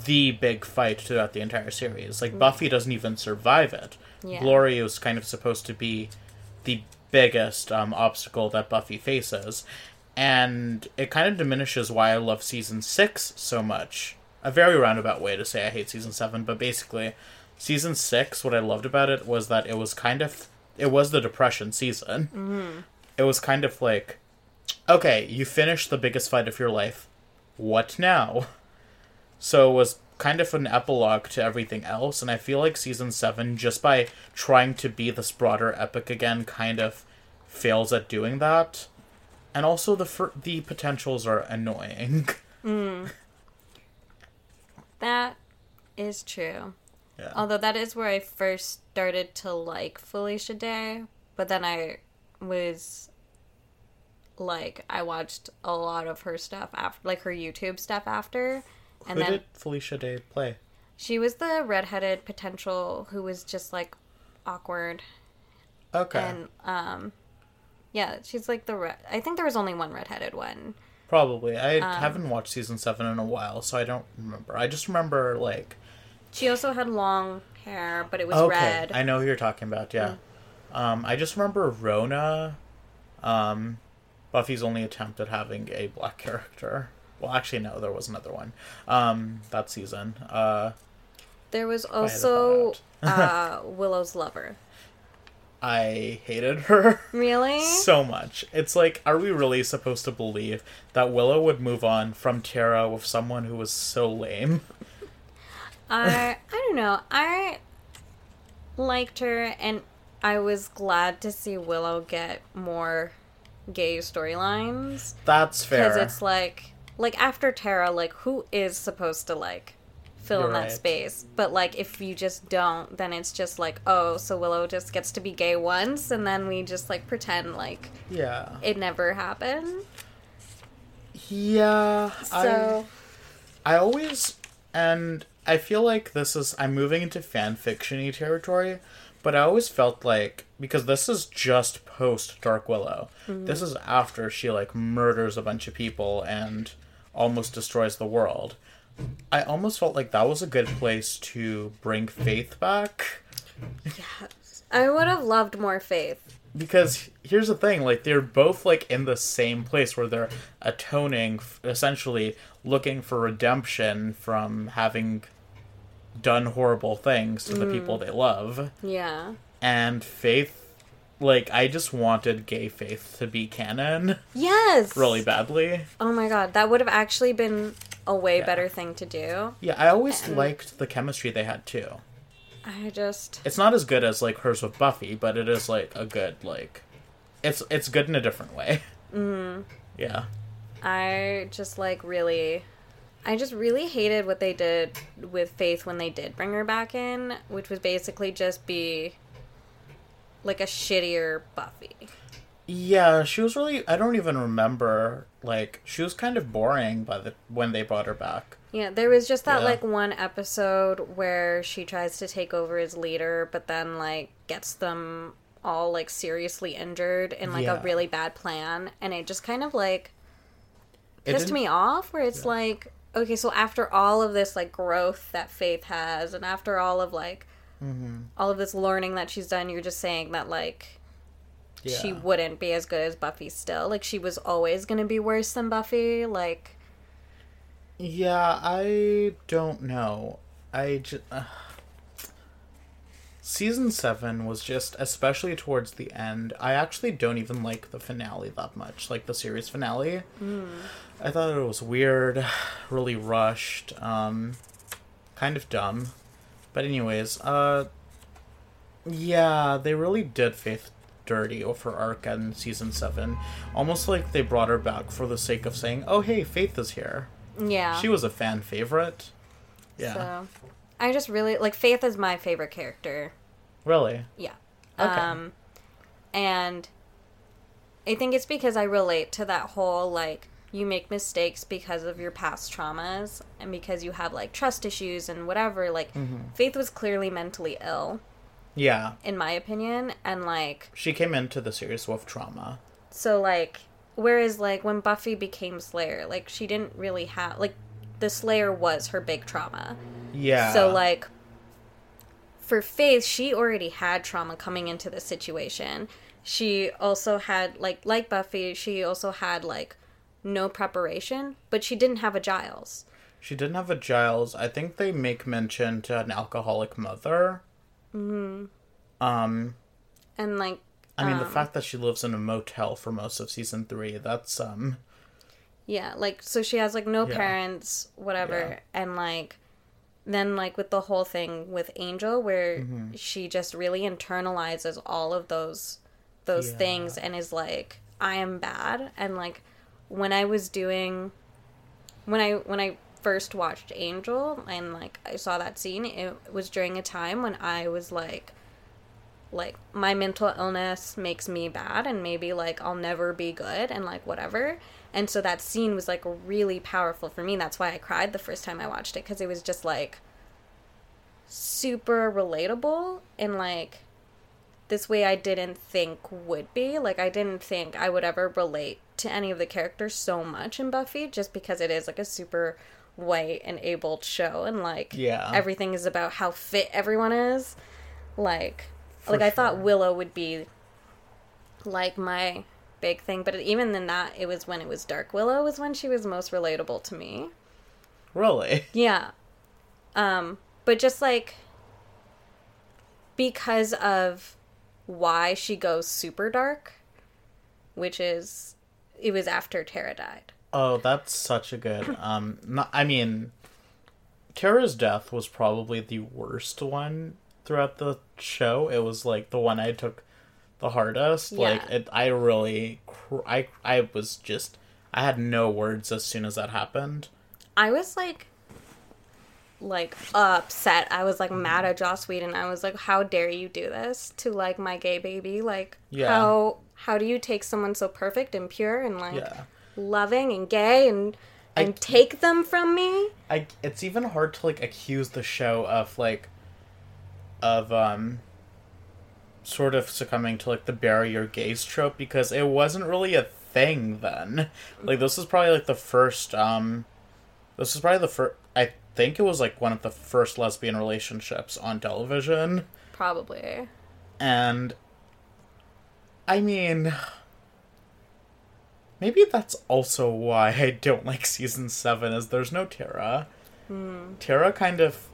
the big fight throughout the entire series. Like Buffy doesn't even survive it. Yeah. Glory was kind of supposed to be the biggest um, obstacle that Buffy faces, and it kind of diminishes why I love season six so much. A very roundabout way to say I hate season seven, but basically, season six. What I loved about it was that it was kind of it was the depression season. It was kind of like okay, you finished the biggest fight of your life. What now? So it was kind of an epilogue to everything else, and I feel like season seven, just by trying to be this broader epic again, kind of fails at doing that. And also the fir- the potentials are annoying. Mm. That is true. yeah. Although that is where I first started to like Felicia Day, but then I was like I watched a lot of her stuff after, like her YouTube stuff after, and Who then did Felicia Day play? she was the redheaded potential who was just like awkward Okay, and um, yeah, she's like the red. I think there was only one redheaded one. probably. I um, haven't watched season seven in a while, so I don't remember. I just remember like She also had long hair, but it was okay, red. I know who you're talking about. Yeah, um, I just remember Rona, um, Buffy's only attempt at having a black character. Well, actually, no, there was another one. Um, that season. Uh, There was also uh, Willow's lover. I hated her. Really? so much. It's like, are we really supposed to believe that Willow would move on from Tara with someone who was so lame? I I don't know. I liked her, and I was glad to see Willow get more gay storylines That's fair. because it's like like after Tara, like who is supposed to like fill You're in that right. space? But like if you just don't, then it's just like oh, so Willow just gets to be gay once, and then we just like pretend like yeah. it never happened. Yeah. So I, I always, and I feel like this is, I'm moving into fan fiction territory, but I always felt like, because this is just post Dark Willow, mm-hmm. this is after she, like, murders a bunch of people and almost destroys the world. I almost felt like that was a good place to bring Faith back. Yes. I would have loved more faith. because here's the thing like they're both like in the same place where they're atoning essentially looking for redemption from having done horrible things to the mm. people they love Yeah. and faith like i just wanted gay faith to be canon Yes. really badly Oh my god, that would have actually been a way Yeah. better thing to do. yeah i always liked the chemistry they had too I just it's not as good as like hers with buffy but it is like a good like it's it's good in a different way mm. yeah I just like really I just really hated what they did with Faith when they did bring her back in, which was basically just be like a shittier Buffy. Yeah, she was really. I don't even remember. Like, she was kind of boring by the when they brought her back. Yeah, there was just that Yeah. like one episode where she tries to take over as leader, but then like gets them all like seriously injured in like Yeah. a really bad plan, and it just kind of like pissed me off where it's like okay so after all of this like growth that faith has and after all of like Mm-hmm. all of this learning that she's done you're just saying that like she wouldn't be as good as buffy still like she was always going to be worse than buffy like Yeah, I don't know. I just. Uh, season 7 was just, especially towards the end, I actually don't even like the finale that much, like the series finale. I thought it was weird, really rushed, um, kind of dumb. But, anyways, uh, yeah, they really did Faith dirty over her arc in season 7. Almost like they brought her back for the sake of saying, oh, hey, Faith is here. yeah She was a fan favorite. Yeah. so i just really like faith is my favorite character Really? Yeah. Okay. Um and I think it's because I relate to that whole like you make mistakes because of your past traumas and because you have like trust issues and whatever like Mm-hmm. Faith was clearly mentally ill Yeah. in my opinion and like She came into the series with trauma. so like whereas like when Buffy became Slayer like she didn't really have like the Slayer was her big trauma. Yeah. So like for Faith, she already had trauma coming into the situation. She also had like like Buffy, she also had like no preparation, but she didn't have a Giles. She didn't have a Giles. I think they make mention to an alcoholic mother. Mm-hmm. Um, And like I mean, the Um. fact that she lives in a motel for most of season three, that's, um, yeah, like so she has like no Yeah. parents, whatever, Yeah. and like then like with the whole thing with Angel where Mm-hmm. she just really internalizes all of those those Yeah. things and is like I am bad and like when I was doing when I when I first watched Angel and like I saw that scene it was during a time when I was like like my mental illness makes me bad and maybe like I'll never be good and like whatever. And so that scene was like really powerful for me. That's why I cried the first time I watched it because it was just like super relatable and like this way I didn't think would be. Like I didn't think I would ever relate to any of the characters so much in Buffy just because it is like a super white and abled show and like Yeah. everything is about how fit everyone is. Like For like I thought. Willow would be like my big thing, but even than that it was when it was Dark Willow was when she was most relatable to me. Really? Yeah. Um, but just like because of why she goes super dark, which is it was after Tara died. Oh, that's such a good. Um, not, I mean, Tara's death was probably the worst one throughout the show. It was like the one I took the hardest. Like it, I really, cr- I, I was just, I had no words as soon as that happened. I was like like upset. I was like mad at Joss Whedon. I was like, How dare you do this to like my gay baby? Like Yeah. how how do you take someone so perfect and pure and like Yeah. loving and gay and and I- take them from me? I it's even hard to like accuse the show of like of um sort of succumbing to like the bury your gays trope because it wasn't really a thing then. Like this was probably like the first um this was probably the first think it was like one of the first lesbian relationships on television Probably. and I mean maybe that's also why I don't like season 7 is there's no Tara. Hmm. Tara kind of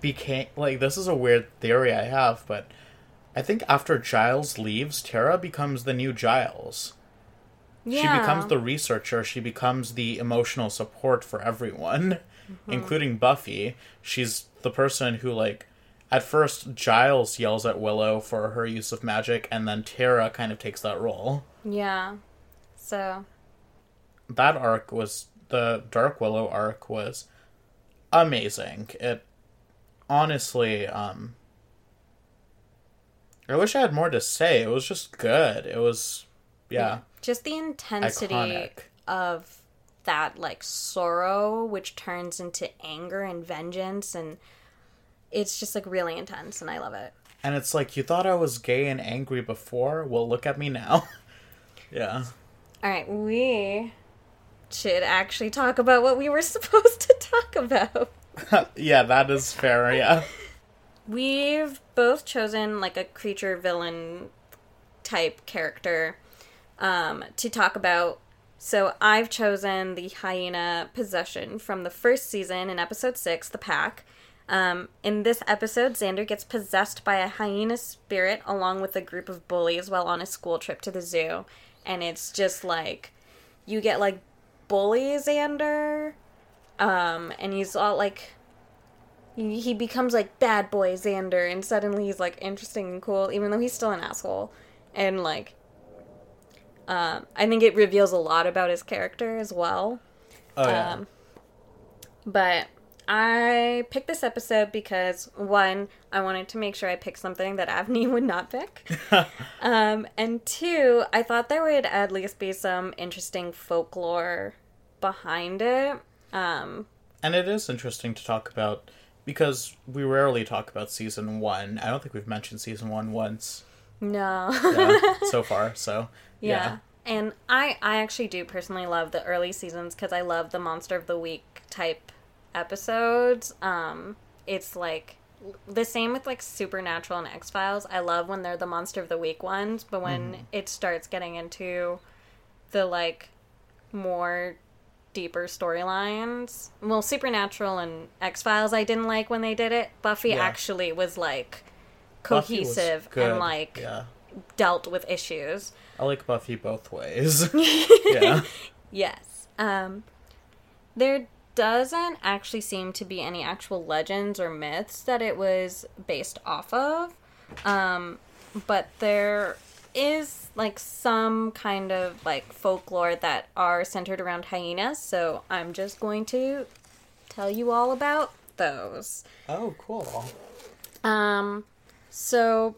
became like this is a weird theory I have, but I think after Giles leaves, Tara becomes the new Giles. Yeah. She becomes the researcher, she becomes the emotional support for everyone, including Buffy. She's the person who like at first Giles yells at Willow for her use of magic and then Tara kind of takes that role. Yeah. So That arc was the Dark Willow arc was amazing. It honestly um I wish I had more to say. It was just good. It was yeah. just the intensity Iconic. of that like sorrow which turns into anger and vengeance and it's just like really intense and I love it. And it's like you thought I was gay and angry before? Well, look at me now. yeah. All right, we should actually talk about what we were supposed to talk about. yeah, that is fair. Yeah. We've both chosen like a creature villain type character um, to talk about. So I've chosen the hyena possession from the first season in episode six, The Pack. Um, in this episode, Xander gets possessed by a hyena spirit along with a group of bullies while on a school trip to the zoo. And it's just like, you get like bully Xander, um, and he's all like he he becomes like bad boy Xander, and suddenly he's like interesting and cool, even though he's still an asshole. And like, um, I think it reveals a lot about his character as well. Oh yeah. Um, but I picked this episode because one, I wanted to make sure I picked something that Avneet would not pick. um, and two, I thought there would at least be some interesting folklore behind it. Um, and it is interesting to talk about because we rarely talk about season 1. I don't think we've mentioned season 1 once. no. Yeah, so far. So, Yeah. yeah. And I I actually do personally love the early seasons cuz I love the monster of the week type episodes. Um it's like the same with like Supernatural and X-Files. I love when they're the monster of the week ones, but when it starts getting into the like more deeper storylines. Well, Supernatural and X-Files I didn't like when they did it. Buffy Yeah. actually was like Buffy was cohesive and like Yeah. Dealt with issues. I like Buffy both ways. yeah. Yes. Um, there doesn't actually seem to be any actual legends or myths that it was based off of. Um, but there is like some kind of like folklore that are centered around hyenas. So I'm just going to tell you all about those. Oh, cool. Um, so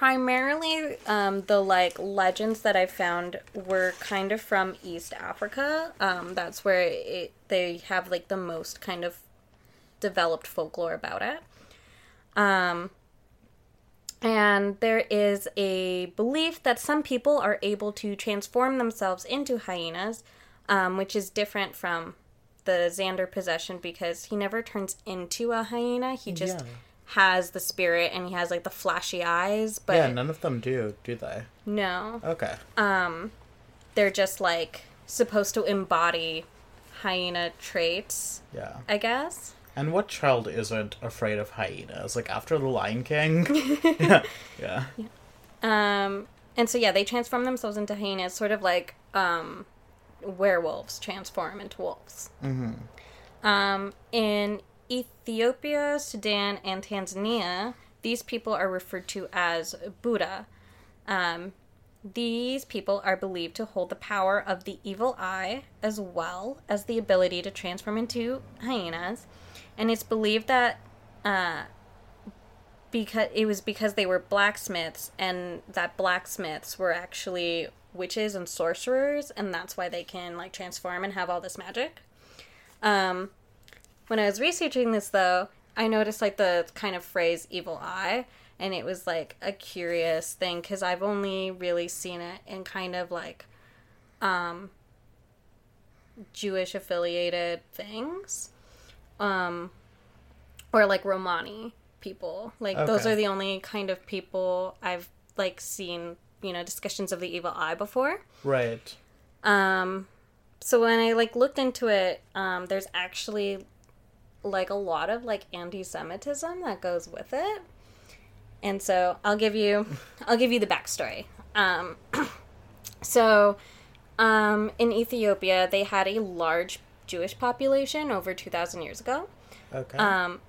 primarily um, the like legends that I found were kind of from East Africa. Um, that's where it, they have like the most kind of developed folklore about it. Um, and there is a belief that some people are able to transform themselves into hyenas, um, which is different from the Xander possession because he never turns into a hyena. He just Yeah. Has the spirit and he has like the flashy eyes, but yeah, none of them do, do they? no, Okay. Um they're just like supposed to embody hyena traits, Yeah. I guess. And what child isn't afraid of hyenas? Like after the Lion King? yeah. Yeah. Um, and so yeah, they transform themselves into hyenas, sort of like um, werewolves transform into wolves. Mm-hmm. Um, in Ethiopia, Sudan, and Tanzania, these people are referred to as buda. Um, these people are believed to hold the power of the evil eye as well as the ability to transform into hyenas, and it's believed that uh, because it was because they were blacksmiths and that blacksmiths were actually witches and sorcerers and that's why they can like transform and have all this magic um when i was researching this though i noticed like the kind of phrase evil eye and it was like a curious thing because i've only really seen it in kind of like um jewish affiliated things um or like romani people. Like those are the only kind of people i've like seen you know discussions of the evil eye before. Right. um so when i like looked into it um there's actually like a lot of like anti-semitism that goes with it and so i'll give you i'll give you the backstory um so um in ethiopia they had a large jewish population over 2000 years ago Okay. um,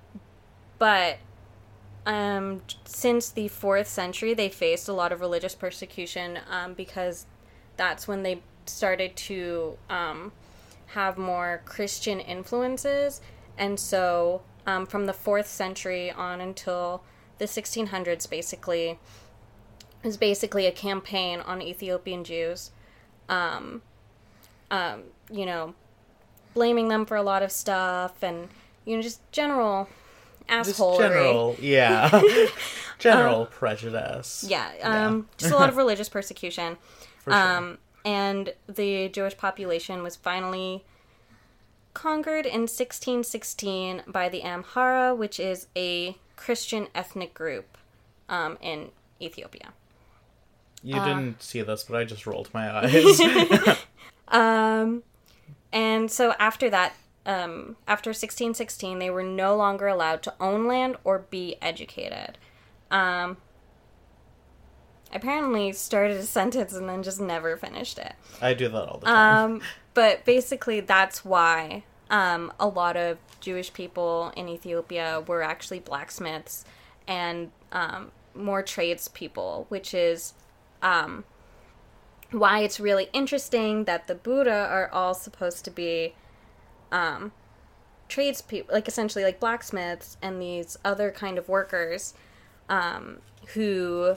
but um, since the fourth century, they faced a lot of religious persecution um, because that's when they started to um, have more Christian influences. And so, um, from the fourth century on until the 1600s, basically, it was basically a campaign on Ethiopian Jews, um, um, you know, blaming them for a lot of stuff and, you know, just general Just general, yeah. general prejudice. Yeah, um, just a lot of religious persecution. For sure. Um, and the Jewish population was finally conquered in 1616 by the Amhara, which is a Christian ethnic group um, in Ethiopia. You uh, didn't see this, but I just rolled my eyes. Um, and so after that, um, after 1616, they were no longer allowed to own land or be educated. Um, apparently started a sentence and then just never finished it. I do that all the time. Um, but basically, that's why um, a lot of Jewish people in Ethiopia were actually blacksmiths and um, more tradespeople, which is um, why it's really interesting that the buda are all supposed to be um, tradespeople, like essentially like blacksmiths and these other kind of workers um, who,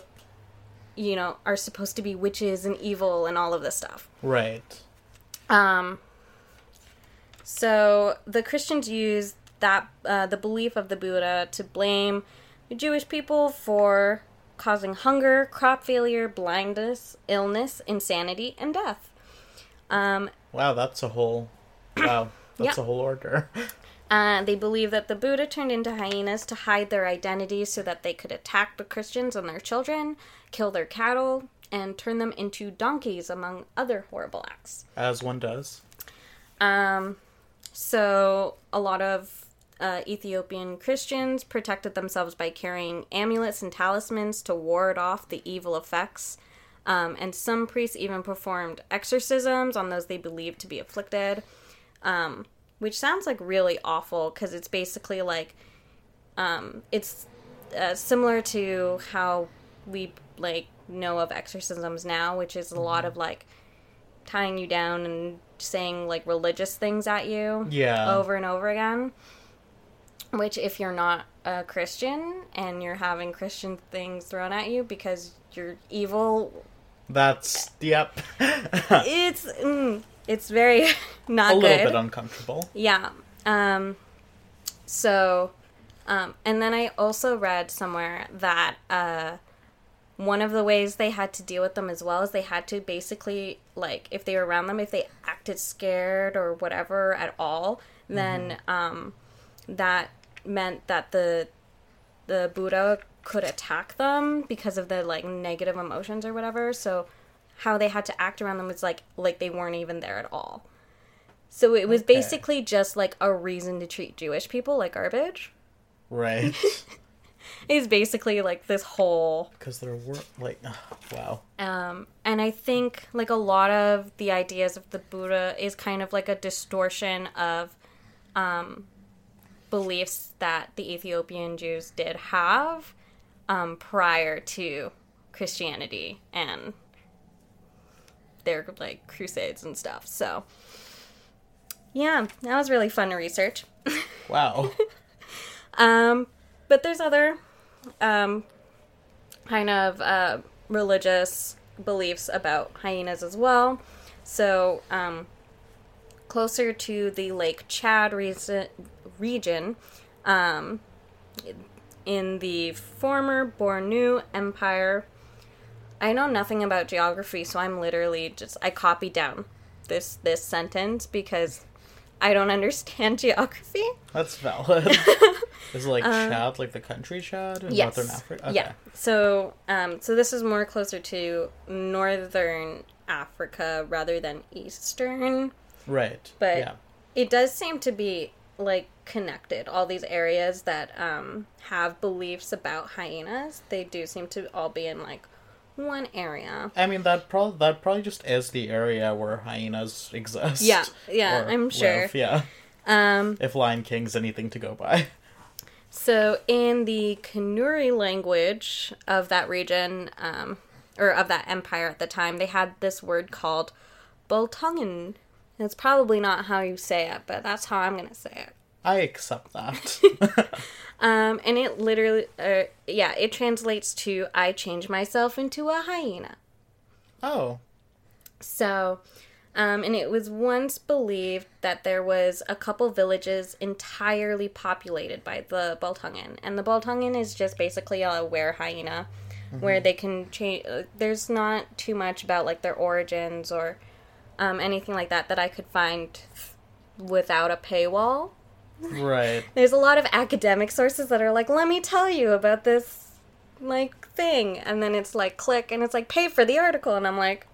you know, are supposed to be witches and evil and all of this stuff. right. Um, so the Christians use that uh, the belief of the buda to blame the Jewish people for causing hunger, crop failure, blindness, illness, insanity, and death. Um, Wow, that's a whole. Wow, that's Yeah. a whole order. uh, they believe that the buda turned into hyenas to hide their identities so that they could attack the Christians and their children, kill their cattle, and turn them into donkeys, among other horrible acts. As one does. Um, so a lot of uh, Ethiopian Christians protected themselves by carrying amulets and talismans to ward off the evil effects. Um, and some priests even performed exorcisms on those they believed to be afflicted, um, which sounds like really awful because it's basically like um, it's uh, similar to how we like know of exorcisms now, which is a lot of like tying you down and saying like religious things at you Yeah. over and over again which if you're not a Christian and you're having Christian things thrown at you because you're evil. That's yep. It's mm, it's very not a little good. bit uncomfortable. Yeah. Um, so, um, and then I also read somewhere that uh, one of the ways they had to deal with them as well is they had to basically, like, if they were around them, if they acted scared or whatever at all, then um, that meant that the the buda could attack them because of the like negative emotions or whatever. So how they had to act around them was like like they weren't even there at all. So it was Okay. basically just like a reason to treat Jewish people like garbage. Right. Is basically like this whole Because there were like wow. um and I think like a lot of the ideas of the buda is kind of like a distortion of um beliefs that the Ethiopian Jews did have um prior to Christianity and their like crusades and stuff. So yeah, that was really fun to research. Wow. Um, but there's other um, kind of uh, religious beliefs about hyenas as well. So, um, closer to the Lake Chad reason, region, um, in the former Bornu Empire. I know nothing about geography, so I'm literally just I copied down this this sentence because I don't understand geography. That's valid. Is it like Chad, like the country Chad in Yes. Northern Africa? Okay. Yeah. So, um, so this is more closer to northern Africa rather than eastern, Right. but yeah. it does seem to be like connected. All these areas that um, have beliefs about hyenas, they do seem to all be in like one area. I mean that probably that probably just is the area where hyenas exist. Yeah, yeah, I'm sure. live, Yeah. Um, If Lion King's anything to go by. So, in the Kanuri language of that region, um, or of that empire at the time, they had this word called Boltongan. It's probably not how you say it, but that's how I'm going to say it. I accept that. Um, and it literally, uh, yeah, it translates to I change myself into a hyena. oh. So, um, and it was once believed that there was a couple villages entirely populated by the Boltongan, and the Boltongan is just basically a were hyena, where they can change. Uh, there's not too much about like their origins or um, anything like that that I could find without a paywall. Right. There's a lot of academic sources that are like, let me tell you about this like thing, and then it's like click, and it's like pay for the article, and I'm like.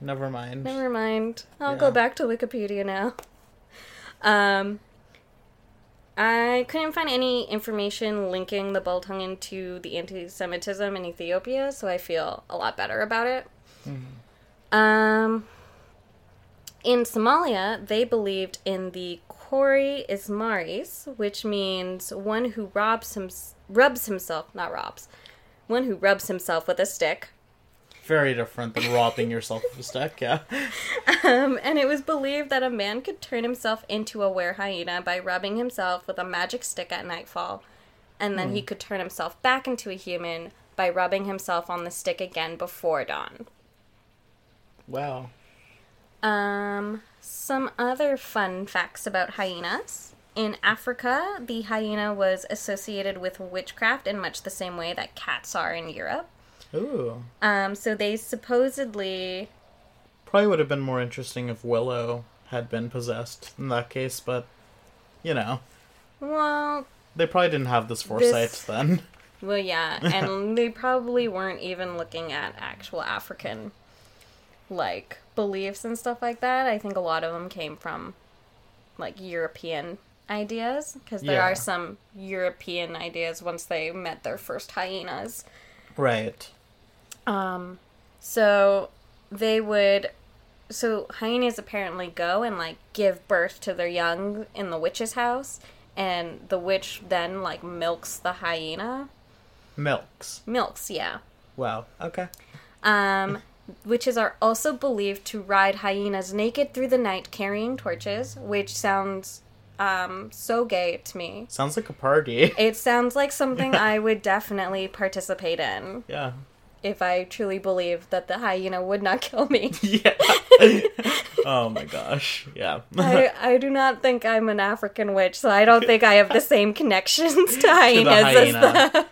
Never mind. Never mind. I'll Yeah. go back to Wikipedia now. Um, I couldn't find any information linking the Boltongan to the anti-Semitism in Ethiopia, so I feel a lot better about it. Um, in Somalia, they believed in the Qori Ismaris, which means one who robs him, rubs himself, not robs, one who rubs himself with a stick. Very different than robbing yourself of a stick, yeah. Um, and it was believed that a man could turn himself into a were hyena by rubbing himself with a magic stick at nightfall, and then he could turn himself back into a human by rubbing himself on the stick again before dawn. Wow. Um, some other fun facts about hyenas. In Africa, the hyena was associated with witchcraft in much the same way that cats are in Europe. Ooh. Um, so they supposedly Probably would have been more interesting if Willow had been possessed in that case, but you know. well, They probably didn't have this foresight This- then. Well, yeah, and they probably weren't even looking at actual African, like, beliefs and stuff like that. I think a lot of them came from, like, European ideas, because there Yeah. are some European ideas once they met their first hyenas. Right. Um, so they would, so hyenas apparently go and, like, give birth to their young in the witch's house, and the witch then, like, milks the hyena. Milks. Milks, yeah. Wow. Okay. Um, witches are also believed to ride hyenas naked through the night carrying torches, which sounds um, so gay to me. Sounds like a party. It sounds like something I would definitely participate in Yeah. if I truly believed that the hyena would not kill me. Yeah. oh my gosh. Yeah. I, I do not think I'm an African witch, so I don't think I have the same connections to hyenas as hyena. them.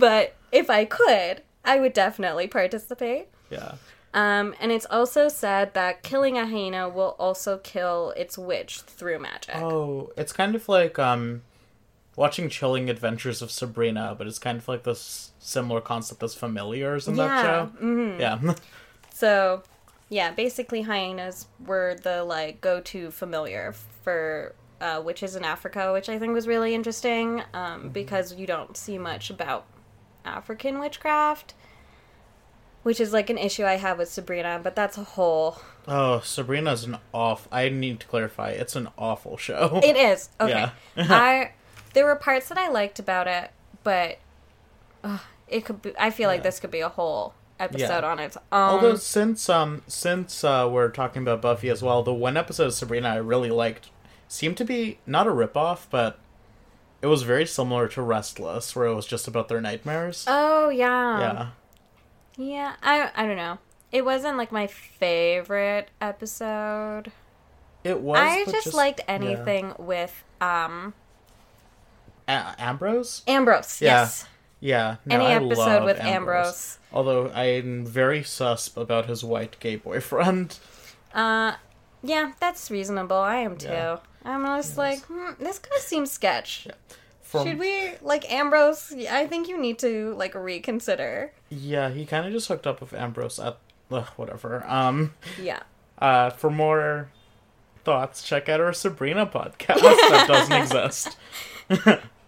But if I could, I would definitely participate. yeah. Um, and it's also said that killing a hyena will also kill its witch through magic. Oh, it's kind of like um watching Chilling Adventures of Sabrina, but it's kind of like this similar concept as familiars in that Yeah, show. Mm-hmm. Yeah. So, yeah, basically hyenas were the like go-to familiar for uh, witches in Africa, which I think was really interesting um, because you don't see much about African witchcraft, which is like an issue I have with Sabrina, but that's a whole. oh, Sabrina's an off. I need to clarify. It's an awful show. It is okay. Yeah. I there were parts that I liked about it, but uh, it could. Be, I feel like Yeah. this could be a whole episode Yeah. on its own. Although since um since uh, we're talking about Buffy as well, the one episode of Sabrina I really liked seemed to be not a ripoff, but it was very similar to Restless, where it was just about their nightmares. oh yeah. yeah. Yeah, I I don't know. It wasn't like my favorite episode. It was. I but just, liked anything with um. A- Ambrose. Ambrose. Yeah. Yes. Yeah, no, Any I episode with Ambrose. Although I'm very sus about his white gay boyfriend. Uh yeah, that's reasonable. I am too. Yeah. I'm just like, hmm, this kind of seems sketch. From, Should we like Ambrose? I think you need to like reconsider. Yeah, he kind of just hooked up with Ambrose at ugh, whatever. Um, Yeah. uh, for more thoughts, check out our Sabrina podcast that doesn't exist.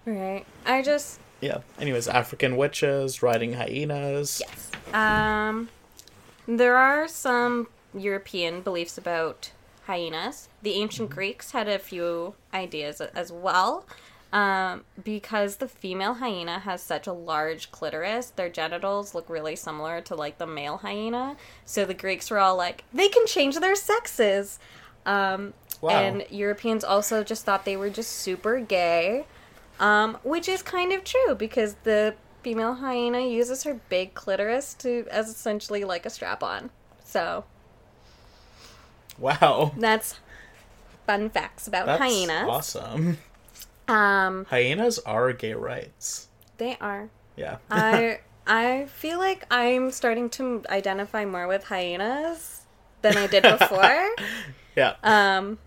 Right. I just Yeah. Anyways, African witches riding hyenas. Yes. Um, there are some European beliefs about hyenas. The ancient Greeks had a few ideas as well. Um, because the female hyena has such a large clitoris, their genitals look really similar to like the male hyena. So the Greeks were all like, they can change their sexes. Um, Wow. And Europeans also just thought they were just super gay, um, which is kind of true because the female hyena uses her big clitoris to as essentially like a strap on. So Wow. that's fun facts about That's hyenas. awesome. Um, Hyenas are gay rights. they are. Yeah. I I feel like I'm starting to identify more with hyenas than I did before. yeah. um,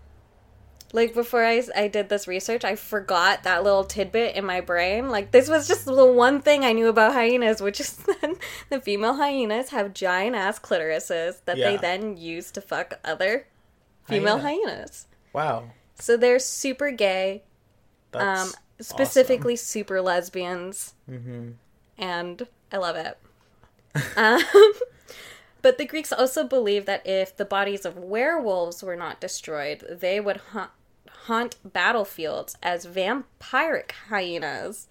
like before I, I did this research, I forgot that little tidbit in my brain. Like this was just the one thing I knew about hyenas, which is that the female hyenas have giant ass clitorises that they then use to fuck other female Hyena. hyenas. wow. So they're super gay, That's um, specifically super lesbians, and I love it. um, but the Greeks also believed that if the bodies of werewolves were not destroyed, they would haunt, haunt battlefields as vampiric hyenas,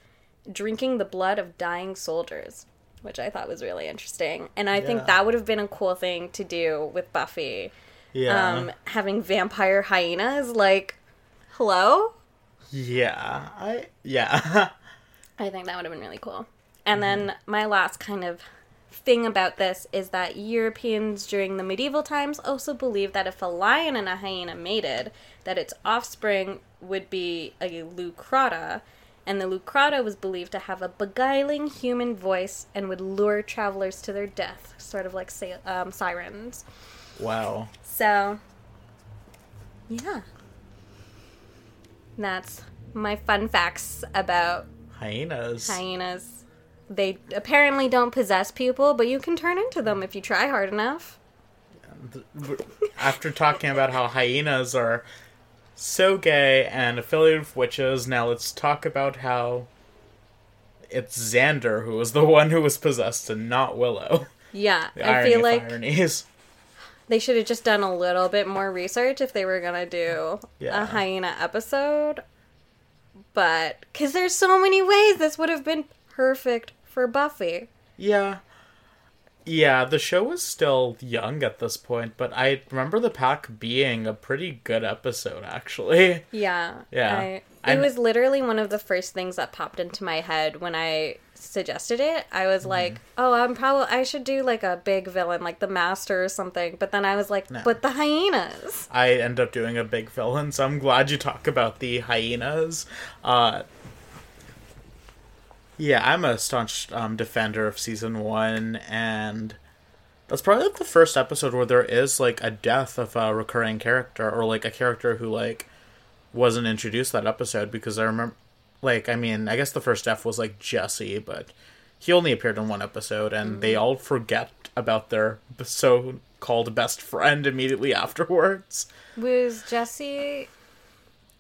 drinking the blood of dying soldiers, which I thought was really interesting. And I Yeah. think that would have been a cool thing to do with Buffy. Yeah. Um, having vampire hyenas, like, hello? Yeah. I yeah. I think that would have been really cool. And then my last kind of thing about this is that Europeans during the medieval times also believed that if a lion and a hyena mated, that its offspring would be a leucrotta, and the leucrotta was believed to have a beguiling human voice and would lure travelers to their death, sort of like um, sirens. wow. So, yeah. That's my fun facts about Hyenas. hyenas. They apparently don't possess people, but you can turn into them if you try hard enough. After talking about how hyenas are so gay and affiliated with witches, now let's talk about how it's Xander who was the one who was possessed and not Willow. Yeah, I feel like ironies. They should have just done a little bit more research if they were gonna do Yeah. a hyena episode. But because there's so many ways this would have been perfect for Buffy. Yeah. Yeah, the show was still young at this point, but I remember the pack being a pretty good episode, actually. Yeah. Yeah. I, it I'm- was literally one of the first things that popped into my head when I suggested it. I Mm-hmm. was like, "Oh, I'm probably I should do like a big villain, like the Master or something." But then I was like, "But the hyenas." I end up doing a big villain, so I'm glad you talk about the hyenas. Uh, yeah, I'm a staunch um, defender of season one, and that's probably like the first episode where there is like a death of a recurring character or like a character who like wasn't introduced that episode because I remember, like, I mean, I guess the first F was like Jesse, but he only appeared in one episode, and they mm. all forget about their so called best friend immediately afterwards. Was Jesse?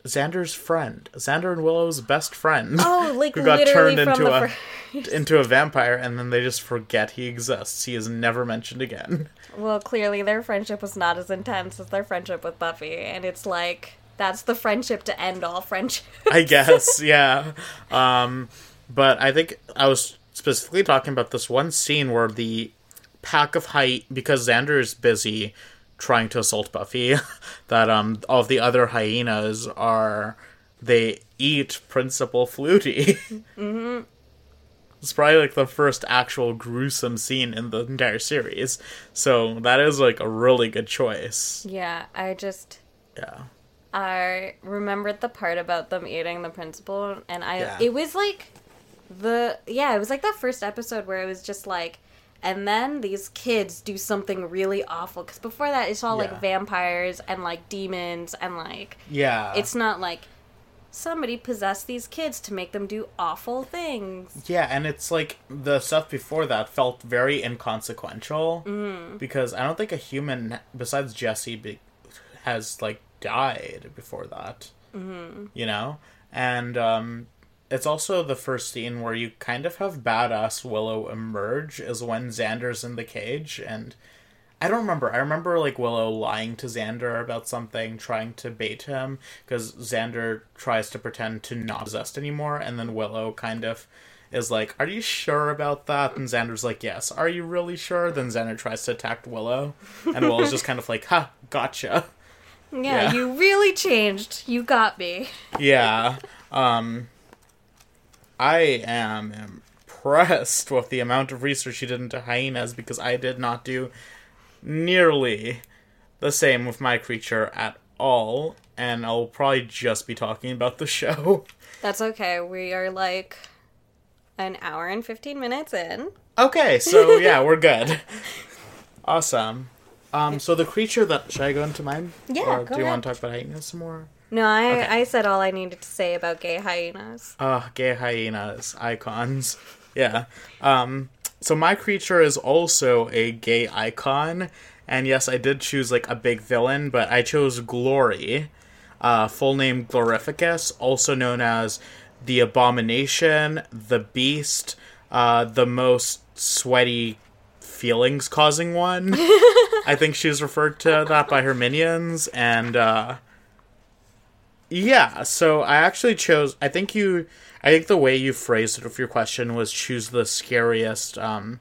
Xander's friend, Xander and Willow's best friend. Oh, like who got turned into a first. into a vampire, and then they just forget he exists. He is never mentioned again. Well, clearly their friendship was not as intense as their friendship with Buffy, and it's like that's the friendship to end all friendship. I guess, yeah. Um, but I think I was specifically talking about this one scene where the pack of height because Xander is busy trying to assault Buffy, that um all of the other hyenas are they eat Principal Flutie. mm-hmm. It's probably like the first actual gruesome scene in the entire series. So that is like a really good choice. yeah, I just Yeah. I remembered the part about them eating the principal, and I Yeah. it was like the yeah, it was like that first episode where it was just like, and then these kids do something really awful because before that it's all Yeah. like vampires and like demons and like Yeah. it's not like somebody possessed these kids to make them do awful things. Yeah, and it's like the stuff before that felt very inconsequential mm. because I don't think a human besides Jesse be- has like died before that. Mm-hmm. You know, and um, it's also the first scene where you kind of have badass Willow emerge is when Xander's in the cage and. I don't remember. I remember like Willow lying to Xander about something, trying to bait him because Xander tries to pretend to not possessed anymore, and then Willow kind of is like, "Are you sure about that?" And Xander's like, "Yes." Are you really sure? Then Xander tries to attack Willow, and Willow's just kind of like, "Ha, gotcha." Yeah, Yeah. you really changed. You got me. Yeah. Um I am impressed with the amount of research you did into hyenas because I did not do nearly the same with my creature at all, and I'll probably just be talking about the show. That's okay. We are like an hour and 15 minutes in. Okay, so yeah, we're good. Awesome. Um, so the creature that should I go into mine? Yeah, Or do you ahead. want to talk about hyenas some more? No, I Okay. I said all I needed to say about gay hyenas. Ah, gay hyenas, icons. Yeah. Um, so my creature is also a gay icon, and yes, I did choose like a big villain, but I chose Glory, uh, full name Glorificus, also known as the Abomination, the Beast, uh, the most sweaty feelings causing one. I think she's referred to that by her minions, and uh, yeah, so I actually chose. I think you. I think the way you phrased it with your question was choose the scariest um,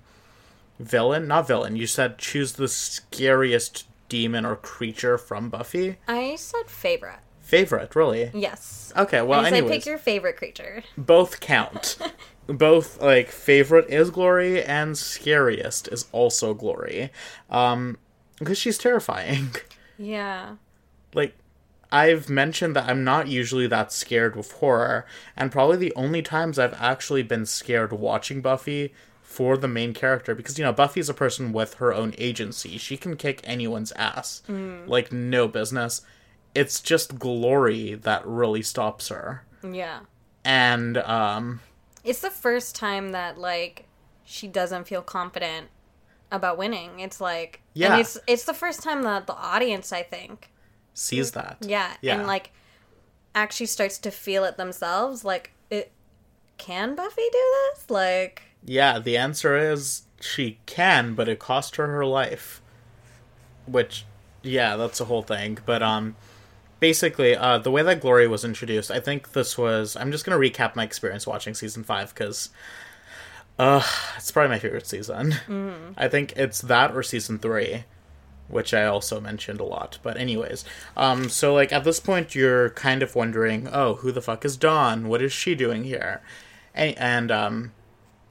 villain. Not villain. You said choose the scariest demon or creature from Buffy. I said favorite. Favorite, really? Yes. Okay. Well, I said anyways, pick your favorite creature. both count. both like favorite is glory and scariest is also glory. Um, because she's terrifying. Yeah. like I've mentioned that I'm not usually that scared with horror, and probably the only times I've actually been scared watching Buffy for the main character because you know Buffy's a person with her own agency. She can kick anyone's ass like no business. It's just glory that really stops her. Yeah. And um It's the first time that like she doesn't feel confident about winning. It's like Yeah. and it's it's the first time that the audience, I think, sees that. yeah, Yeah. and like actually starts to feel it themselves. Like it can Buffy do this? Like Yeah, the answer is she can, but it cost her her life. Which, yeah, that's the whole thing. But um, basically, uh, the way that Glory was introduced, I think this was. I'm just gonna recap my experience watching season five because Uh, it's probably my favorite season. I think it's that or season three, which I also mentioned a lot. But anyways, um, so like at this point you're kind of wondering, oh, who the fuck is Dawn? What is she doing here? And, and um,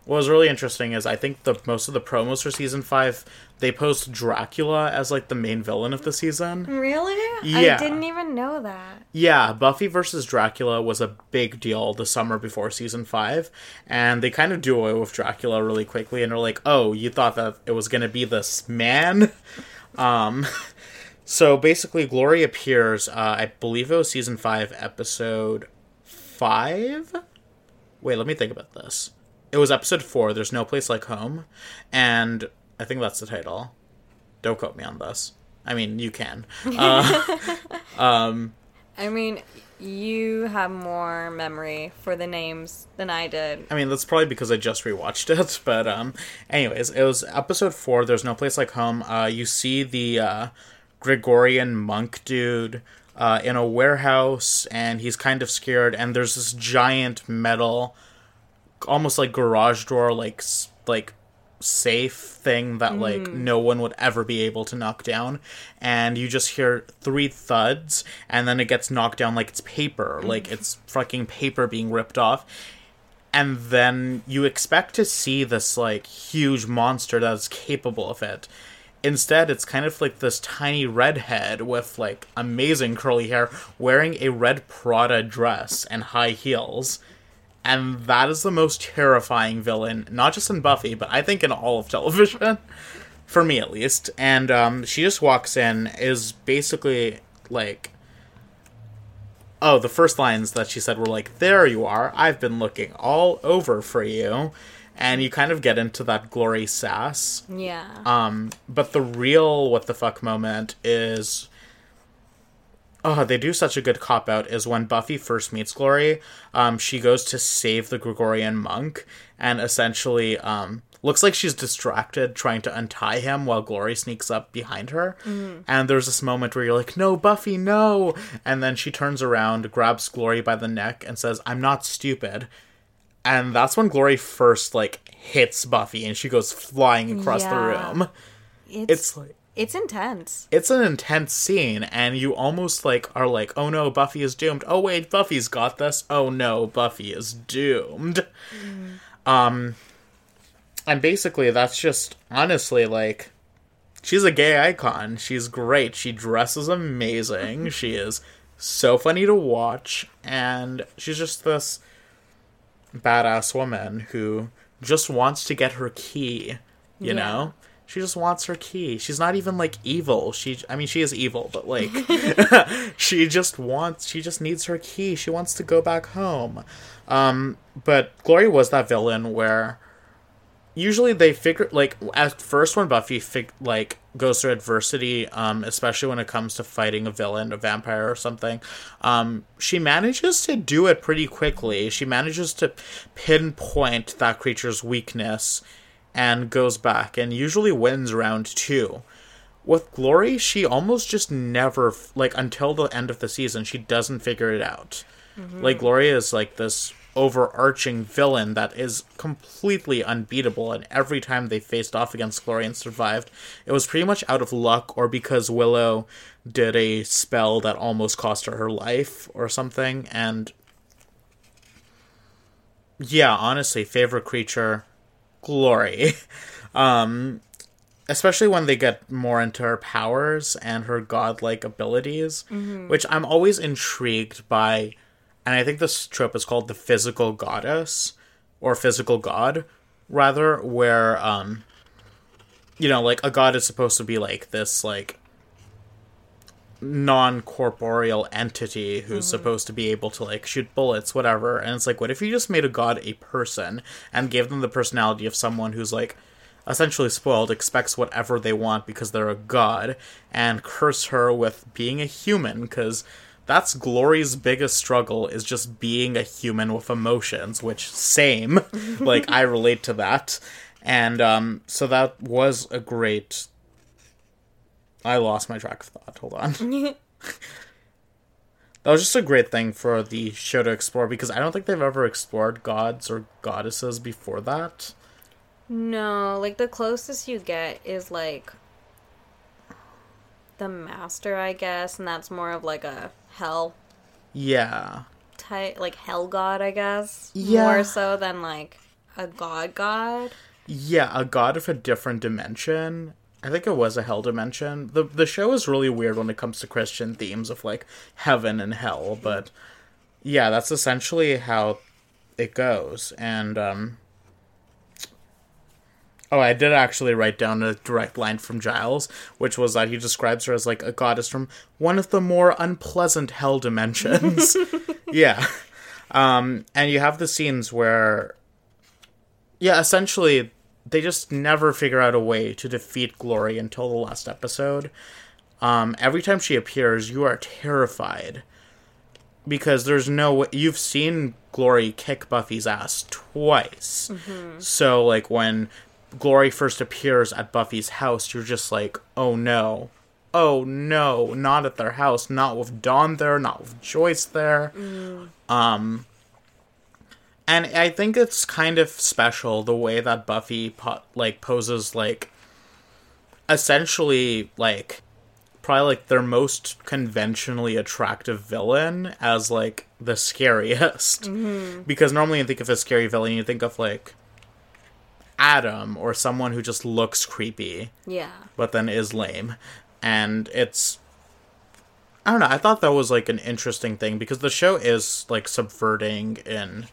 what was really interesting is I think the most of the promos for season five they post Dracula as like the main villain of the season. Really? Yeah. I didn't even know that. Yeah, Buffy versus Dracula was a big deal the summer before season five, and they kind of do away with Dracula really quickly, and are like, "Oh, you thought that it was gonna be this man?" um, so basically, Glory appears. Uh, I believe it was season five, episode five. Wait, let me think about this. It was episode four. There's no place like home, and I think that's the title. Don't quote me on this. I mean, you can. I mean, you have more memory for the names than I did. I mean, that's probably because I just rewatched it. But um, anyways, it was episode four. There's no place like home. Uh, you see the uh, Gregorian monk dude uh, in a warehouse, and he's kind of scared. And there's this giant metal, almost like garage door, like like safe thing that like mm. no one would ever be able to knock down. And you just hear three thuds and then it gets knocked down like it's paper mm. like it's fucking paper being ripped off. And then you expect to see this like huge monster that's capable of it. Instead it's kind of like this tiny redhead with like amazing curly hair wearing a red prada dress and high heels and that is the most terrifying villain, not just in Buffy, but I think in all of television, for me at least. And um, she just walks in, is basically like, oh, the first lines that she said were like, "There you are. I've been looking all over for you," and you kind of get into that glory sass. Yeah. Um, but the real what the fuck moment is. Oh, they do such a good cop out is when Buffy first meets Glory, um, she goes to save the Gregorian monk and essentially um, looks like she's distracted trying to untie him while Glory sneaks up behind her. And there's this moment where you're like, no, Buffy, no! And then she turns around, grabs Glory by the neck, and says, I'm not stupid. And that's when Glory first, like, hits Buffy and she goes flying across the room. it's It's like it's intense. it's an intense scene and you almost like are like oh no buffy is doomed. Oh wait buffy's got this. Oh no buffy is doomed. Um and basically that's just honestly like she's a gay icon. She's great. She dresses amazing. She is so funny to watch and she's just this badass woman who just wants to get her key you Yeah. know she just wants her key. She's not even like evil. She i mean she is evil but like she just wants she just needs her key. She wants to go back home. Um but glory was that villain where usually they figure like at first when buffy fig- like goes through adversity um especially when it comes to fighting a villain a vampire or something um she manages to do it pretty quickly. She manages to pinpoint that creature's weakness and goes back and usually wins round two. With glory she almost just never like until the end of the season she doesn't figure it out. Mm-hmm. Like Glory is like this overarching villain that is completely unbeatable and every time they faced off against glory and survived it was pretty much out of luck or because willow did a spell that almost cost her her life or something and yeah honestly favorite creature glory um especially when they get more into her powers and her godlike abilities, which I'm always intrigued by. And I think this trope is called the physical goddess or physical god, rather, where um, you know, like a god is supposed to be like this, like non-corporeal entity who's supposed to be able to like shoot bullets whatever. And it's like what if you just made a god a person and gave them the personality of someone who's like essentially spoiled expects whatever they want because they're a god and curse her with being a human? Because that's glory's biggest struggle is just being a human with emotions which same. Like i relate to that. And um so that was a great i lost my track of thought hold on that was just a great thing for the show to explore because i don't think they've ever explored gods or goddesses before that No, like the closest you get is like the master, I guess, and that's more of like a hell Yeah. type, like hell god, I guess. Yeah. More so than like a god god. Yeah, a god of a different dimension. I think it was a hell dimension. The the show is really weird when it comes to Christian themes of like heaven and hell, but yeah, that's essentially how it goes. And um Oh, I did actually write down a direct line from Giles, which was that he describes her as like a goddess from one of the more unpleasant hell dimensions. yeah. Um and you have the scenes where yeah, essentially, they just never figure out a way to defeat Glory until the last episode. Um, every time she appears, you are terrified because there's no way you've seen Glory kick Buffy's ass twice. So, like when Glory first appears at Buffy's house, you're just like, oh no. Oh no, not at their house, not with Dawn there, not with Joyce there. Um and I think it's kind of special the way that Buffy po- like poses like essentially like probably like their most conventionally attractive villain as like the scariest mm-hmm. because normally you think of a scary villain you think of like Adam or someone who just looks creepy Yeah. but then is lame. And it's I don't know, I thought that was like an interesting thing because the show is like subverting in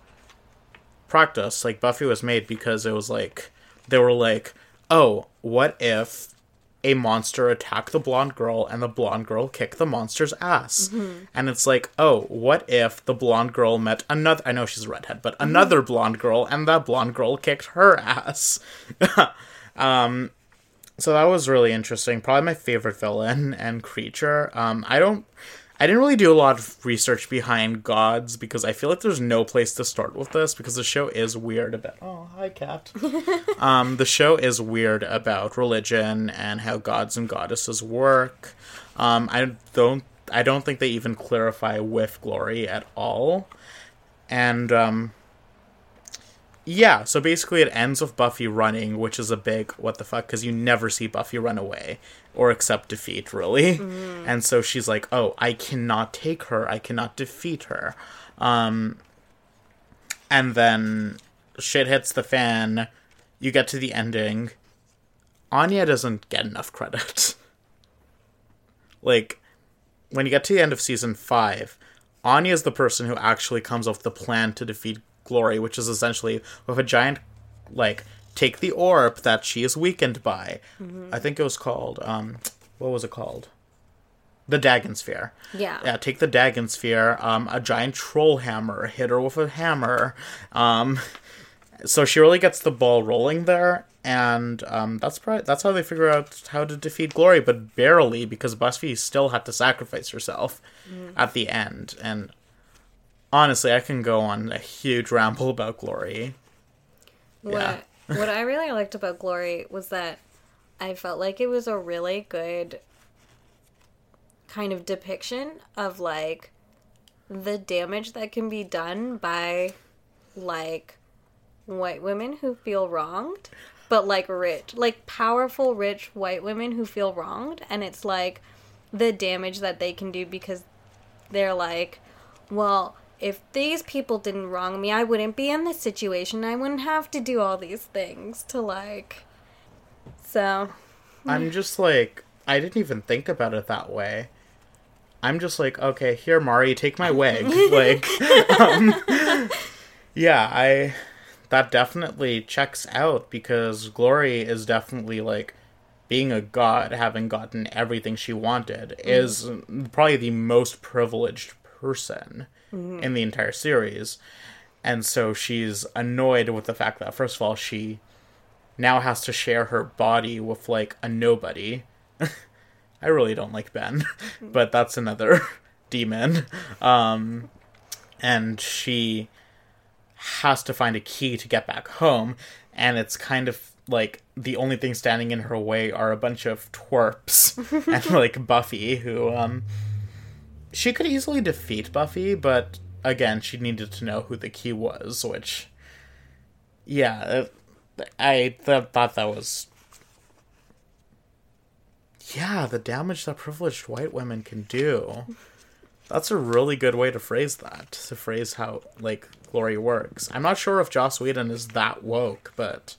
practice. Like Buffy was made because it was like they were like, "Oh, what if a monster attacked the blonde girl and the blonde girl kicked the monster's ass?" And it's like, "Oh, what if the blonde girl met another I know she's a redhead, but another blonde girl and that blonde girl kicked her ass?" Um, so that was really interesting. Probably my favorite villain and creature. Um, I don't, I didn't really do a lot of research behind gods because I feel like there's no place to start with this because the show is weird about. Oh, hi, cat. um, the show is weird about religion and how gods and goddesses work. Um, I don't, I don't think they even clarify with glory at all, and um, yeah, so basically it ends with Buffy running, which is a big what the fuck because you never see Buffy run away or accept defeat really. And so she's like, "Oh, I cannot take her. I cannot defeat her." Um and then shit hits the fan. You get to the ending. Anya doesn't get enough credit. like when you get to the end of season 5, Anya is the person who actually comes up with the plan to defeat Glory, which is essentially with a giant, like, take the orb that she is weakened by. I think it was called, um, what was it called? The Dagon Sphere. Yeah. Yeah, take the Dagon Sphere, um, a giant troll hammer, hit her with a hammer. Um, so she really gets the ball rolling there, and um, that's probably that's how they figure out how to defeat Glory, but barely because Buffy still had to sacrifice herself at the end. And honestly, I can go on a huge ramble about Glory. Yeah. What I really liked about Glory was that I felt like it was a really good kind of depiction of like the damage that can be done by like white women who feel wronged but like rich like powerful rich white women who feel wronged. And it's like the damage that they can do because they're like well if these people didn't wrong me i wouldn't be in this situation i wouldn't have to do all these things to like so I'm just like, I didn't even think about it that way. I'm just like, okay, here, Mari, take my wig. like, um, yeah, I. That definitely checks out because Glory is definitely like being a god, having gotten everything she wanted, is probably the most privileged person in the entire series. And so she's annoyed with the fact that, first of all, she now has to share her body with like a nobody. I really don't like Ben, but that's another demon. Um, and she has to find a key to get back home, and it's kind of like the only thing standing in her way are a bunch of twerps and like Buffy, who um, she could easily defeat Buffy, but again, she needed to know who the key was, which, yeah, I th- thought that was. Yeah, the damage that privileged white women can do. That's a really good way to phrase that. To phrase how like glory works. I'm not sure if Joss Whedon is that woke, but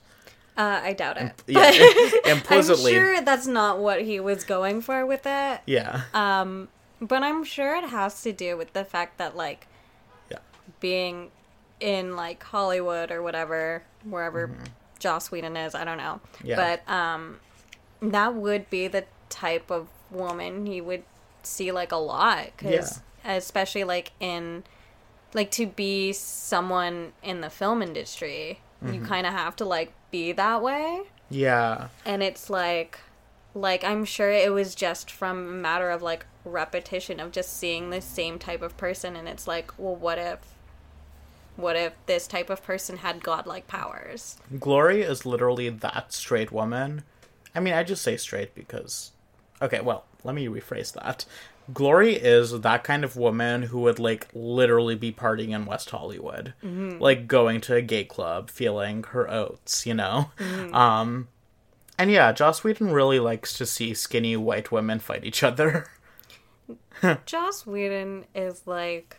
Uh, I doubt it. yeah, I'm implicitly, sure that's not what he was going for with it. yeah, Um, but I'm sure it has to do with the fact that like yeah, being in like Hollywood or whatever, wherever Joss Whedon is, I don't know. Mm-hmm. Yeah. But um, that would be the type of woman he would see like a lot, because especially like in like to be someone in the film industry, Mm-hmm. you kind of have to like be that way yeah, and it's like like i'm sure it was just from a matter of like repetition of just seeing the same type of person and it's like well what if what if this type of person had godlike powers Glory is literally that straight woman. I mean, I just say straight because. Okay, well, let me rephrase that. Glory is that kind of woman who would, like, literally be partying in West Hollywood. Like, going to a gay club, feeling her oats, you know? Um. And yeah, Joss Whedon really likes to see skinny white women fight each other. joss whedon is like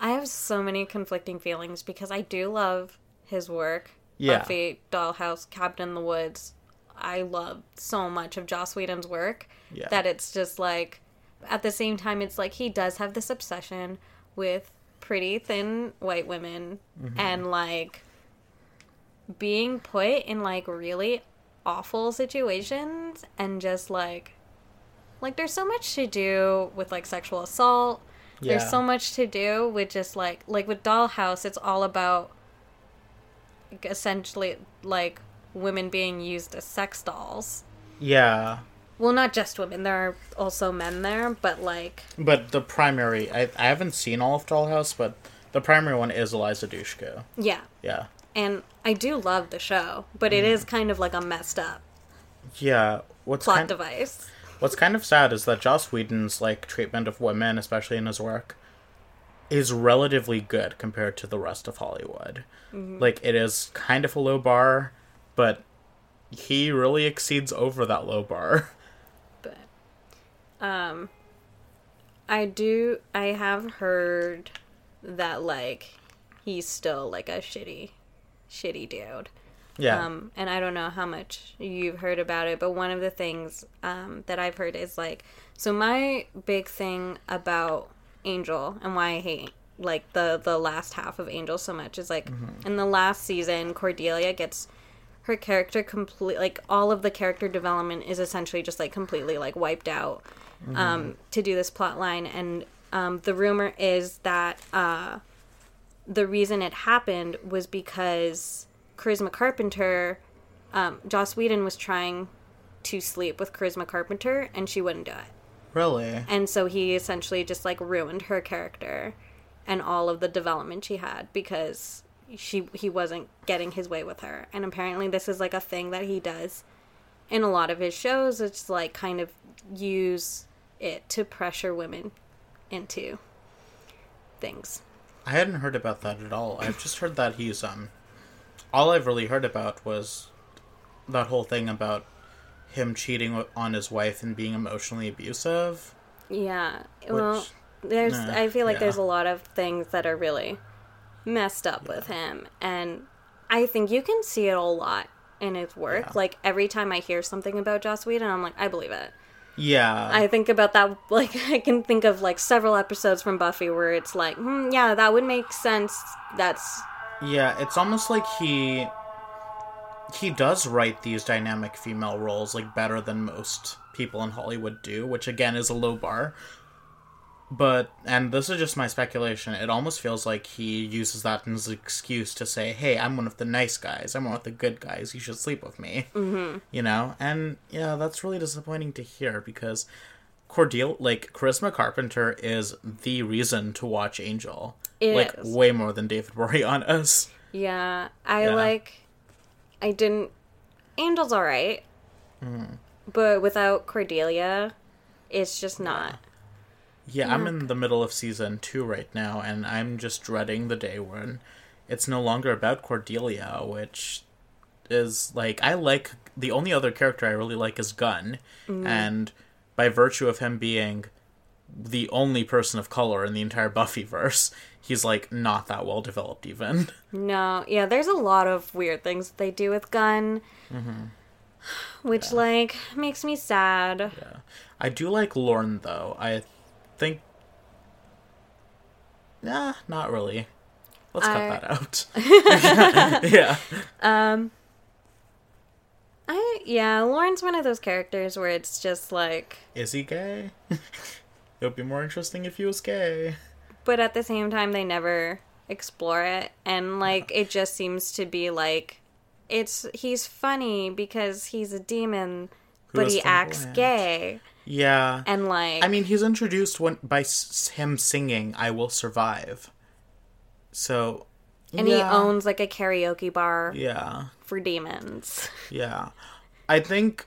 i have so many conflicting feelings because i do love his work Yeah. buffy dollhouse cabin in the woods i love so much of joss whedon's work Yeah. that it's just like at the same time it's like he does have this obsession with pretty thin white women mm-hmm. and like being put in like really awful situations and just like like there's so much to do with like sexual assault Yeah. there's so much to do with just like like with dollhouse it's all about like, essentially like women being used as sex dolls Yeah. well not just women there are also men there but like But the primary. I, I haven't seen all of Dollhouse, but the primary one is Eliza Dushku. yeah Yeah. And i do love the show but it is kind of like a messed up Yeah. What's plot kind, device What's kind of sad is that Joss Whedon's like treatment of women, especially in his work, is relatively good compared to the rest of Hollywood. Like it is kind of a low bar, but he really exceeds over that low bar. but um i do i have heard that like he's still like a shitty shitty dude. Yeah. um and i don't know how much you've heard about it but one of the things um that i've heard is like so my big thing about angel and why i hate like the the last half of angel so much is like in the last season cordelia gets her character complete like all of the character development is essentially just like completely like wiped out um to do this plot line. And um the rumor is that uh the reason it happened was because Charisma Carpenter, um, Joss Whedon was trying to sleep with Charisma Carpenter and she wouldn't do it. really? And so he essentially just like ruined her character and all of the development she had because she he wasn't getting his way with her. And apparently this is like a thing that he does in a lot of his shows. It's like kind of use it to pressure women into things. I hadn't heard about that at all. I've just heard that he's um all I've really heard about was that whole thing about him cheating on his wife and being emotionally abusive. Yeah. well, there's nah, I feel like yeah. there's a lot of things that are really messed up with him and I think you can see it a lot in his work. Yeah. Like every time I hear something about Joss Whedon, I'm like, I believe it. Yeah. I think about that like I can think of like several episodes from Buffy where it's like, hmm, yeah, that would make sense. That's Yeah, it's almost like he he does write these dynamic female roles like better than most people in Hollywood do, which again is a low bar. But and this is just my speculation. It almost feels like he uses that as an excuse to say, "Hey, I'm one of the nice guys. I'm one of the good guys. You should sleep with me." Mm-hmm. You know, and yeah, that's really disappointing to hear because Cordelia, like Charisma Carpenter, is the reason to watch Angel. It like is. way more than David Boreanaz. yeah. I Yeah. like I didn't Angel's alright. Mm-hmm. But without Cordelia, it's just not. Yeah, I'm in the middle of season two right now, and I'm just dreading the day when it's no longer about Cordelia, which is like I like the only other character I really like is Gunn, mm. and by virtue of him being the only person of color in the entire Buffy verse, he's like not that well developed even. No, yeah, there's a lot of weird things that they do with Gunn, mm-hmm. which like makes me sad. Yeah. I do like Lorne though. I think, nah, not really. Let's I- cut that out. yeah. Um. I yeah, Lorne's one of those characters where it's just like, Is he gay? it would be more interesting if he was gay. but at the same time they never explore it, and like it just seems to be like, it's he's funny because he's a demon, but he acts gay, Yeah. and like I mean, he's introduced when, by s- him singing "I Will Survive," so and yeah, he owns like a karaoke bar Yeah, for demons. yeah. I think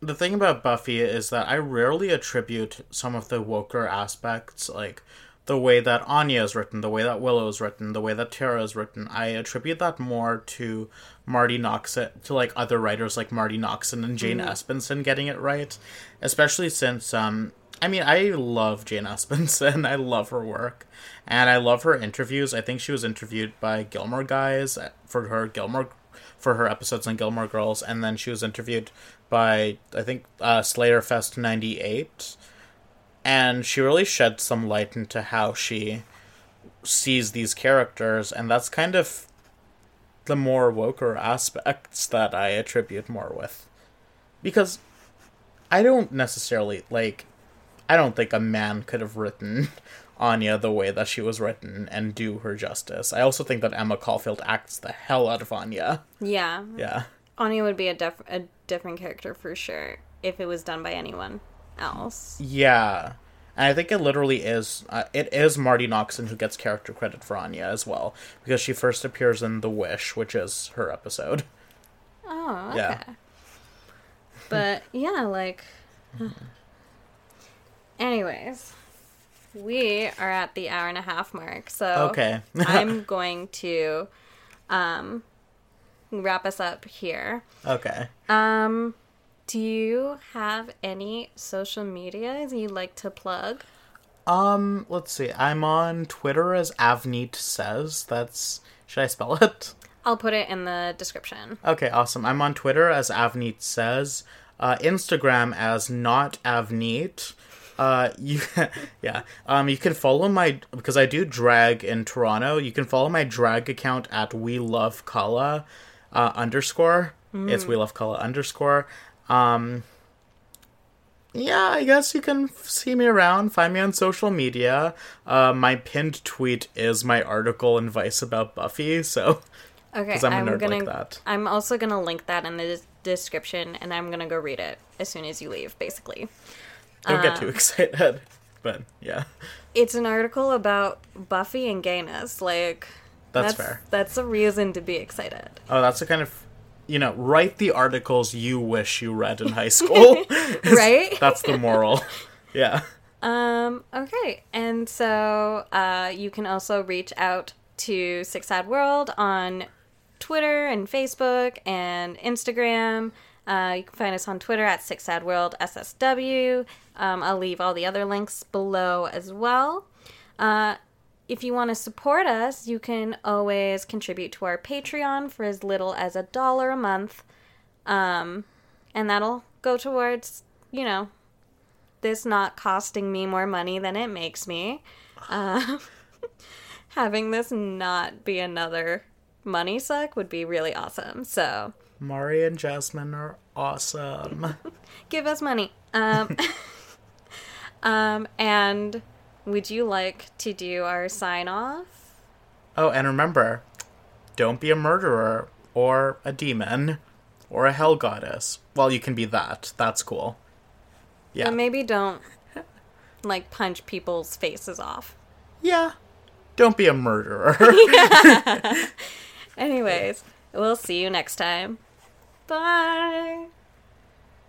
the thing about Buffy is that I rarely attribute some of the woker aspects, like the way that Anya is written, the way that Willow is written, the way that Tara is written. I attribute that more to Marti Noxon, to like other writers like Marti Noxon and Jane Espenson getting it right, especially since um. I mean, I love Jane Espenson. I love her work, and I love her interviews. I think she was interviewed by Gilmore Guys for her Gilmore for her episodes on Gilmore Girls, and then she was interviewed by I think uh, Slayer Fest '98, and she really shed some light into how she sees these characters, and that's kind of the more woker aspects that I attribute more with, because I don't necessarily like. I don't think a man could have written Anya the way that she was written and do her justice. I also think that Emma Caulfield acts the hell out of Anya. Yeah, Yeah. Anya would be a, def- a different character for sure if it was done by anyone else. Yeah. And I think it literally is. Uh, it is Marti Noxon who gets character credit for Anya as well, because she first appears in The Wish, which is her episode. Oh, okay. Yeah. But yeah, like. Anyways, we are at the hour and a half mark, so Okay. I'm going to um wrap us up here. Okay. Um, do you have any social media you'd like to plug? Um, let's see. I'm on Twitter as Avneet says. That's should I spell it? I'll put it in the description. Okay, awesome. I'm on Twitter as Avneet says, uh, Instagram as not Avneet. Uh, you, yeah. Um, you can follow my because I do drag in Toronto. You can follow my drag account at We Love Kala, uh, underscore. It's We Love Kala underscore. Um, yeah, I guess you can see me around. Find me on social media. Uh, my pinned tweet is my article in Vice about Buffy. So. Okay, I'm I'm gonna. like that. I'm also gonna link that in the description, and I'm gonna go read it as soon as you leave. Basically, Don't get too excited. But yeah, it's an article about Buffy and gayness. Like that's, fair. That's a reason to be excited. Oh, that's a kind of, you know, write the articles you wish you read in high school. Right? that's the moral. Yeah. Um, okay. And so uh, you can also reach out to Sick Sad World on Twitter and Facebook and Instagram. Uh, you can find us on Twitter at Sick Sad World SSW. Um, I'll leave all the other links below as well. Uh, if you want to support us, you can always contribute to our Patreon for as little as a dollar a month. Um, and that'll go towards, you know, this not costing me more money than it makes me. Uh, having this not be another money suck would be really awesome. So Mari and Jasmine are awesome. give us money. Um, um, and would you like to do our sign off? Oh, and remember, don't be a murderer or a demon or a hell goddess. Well, you can be that. That's cool. Yeah. And maybe don't like punch people's faces off. yeah. Don't be a murderer. Anyways, we'll see you next time. Bye.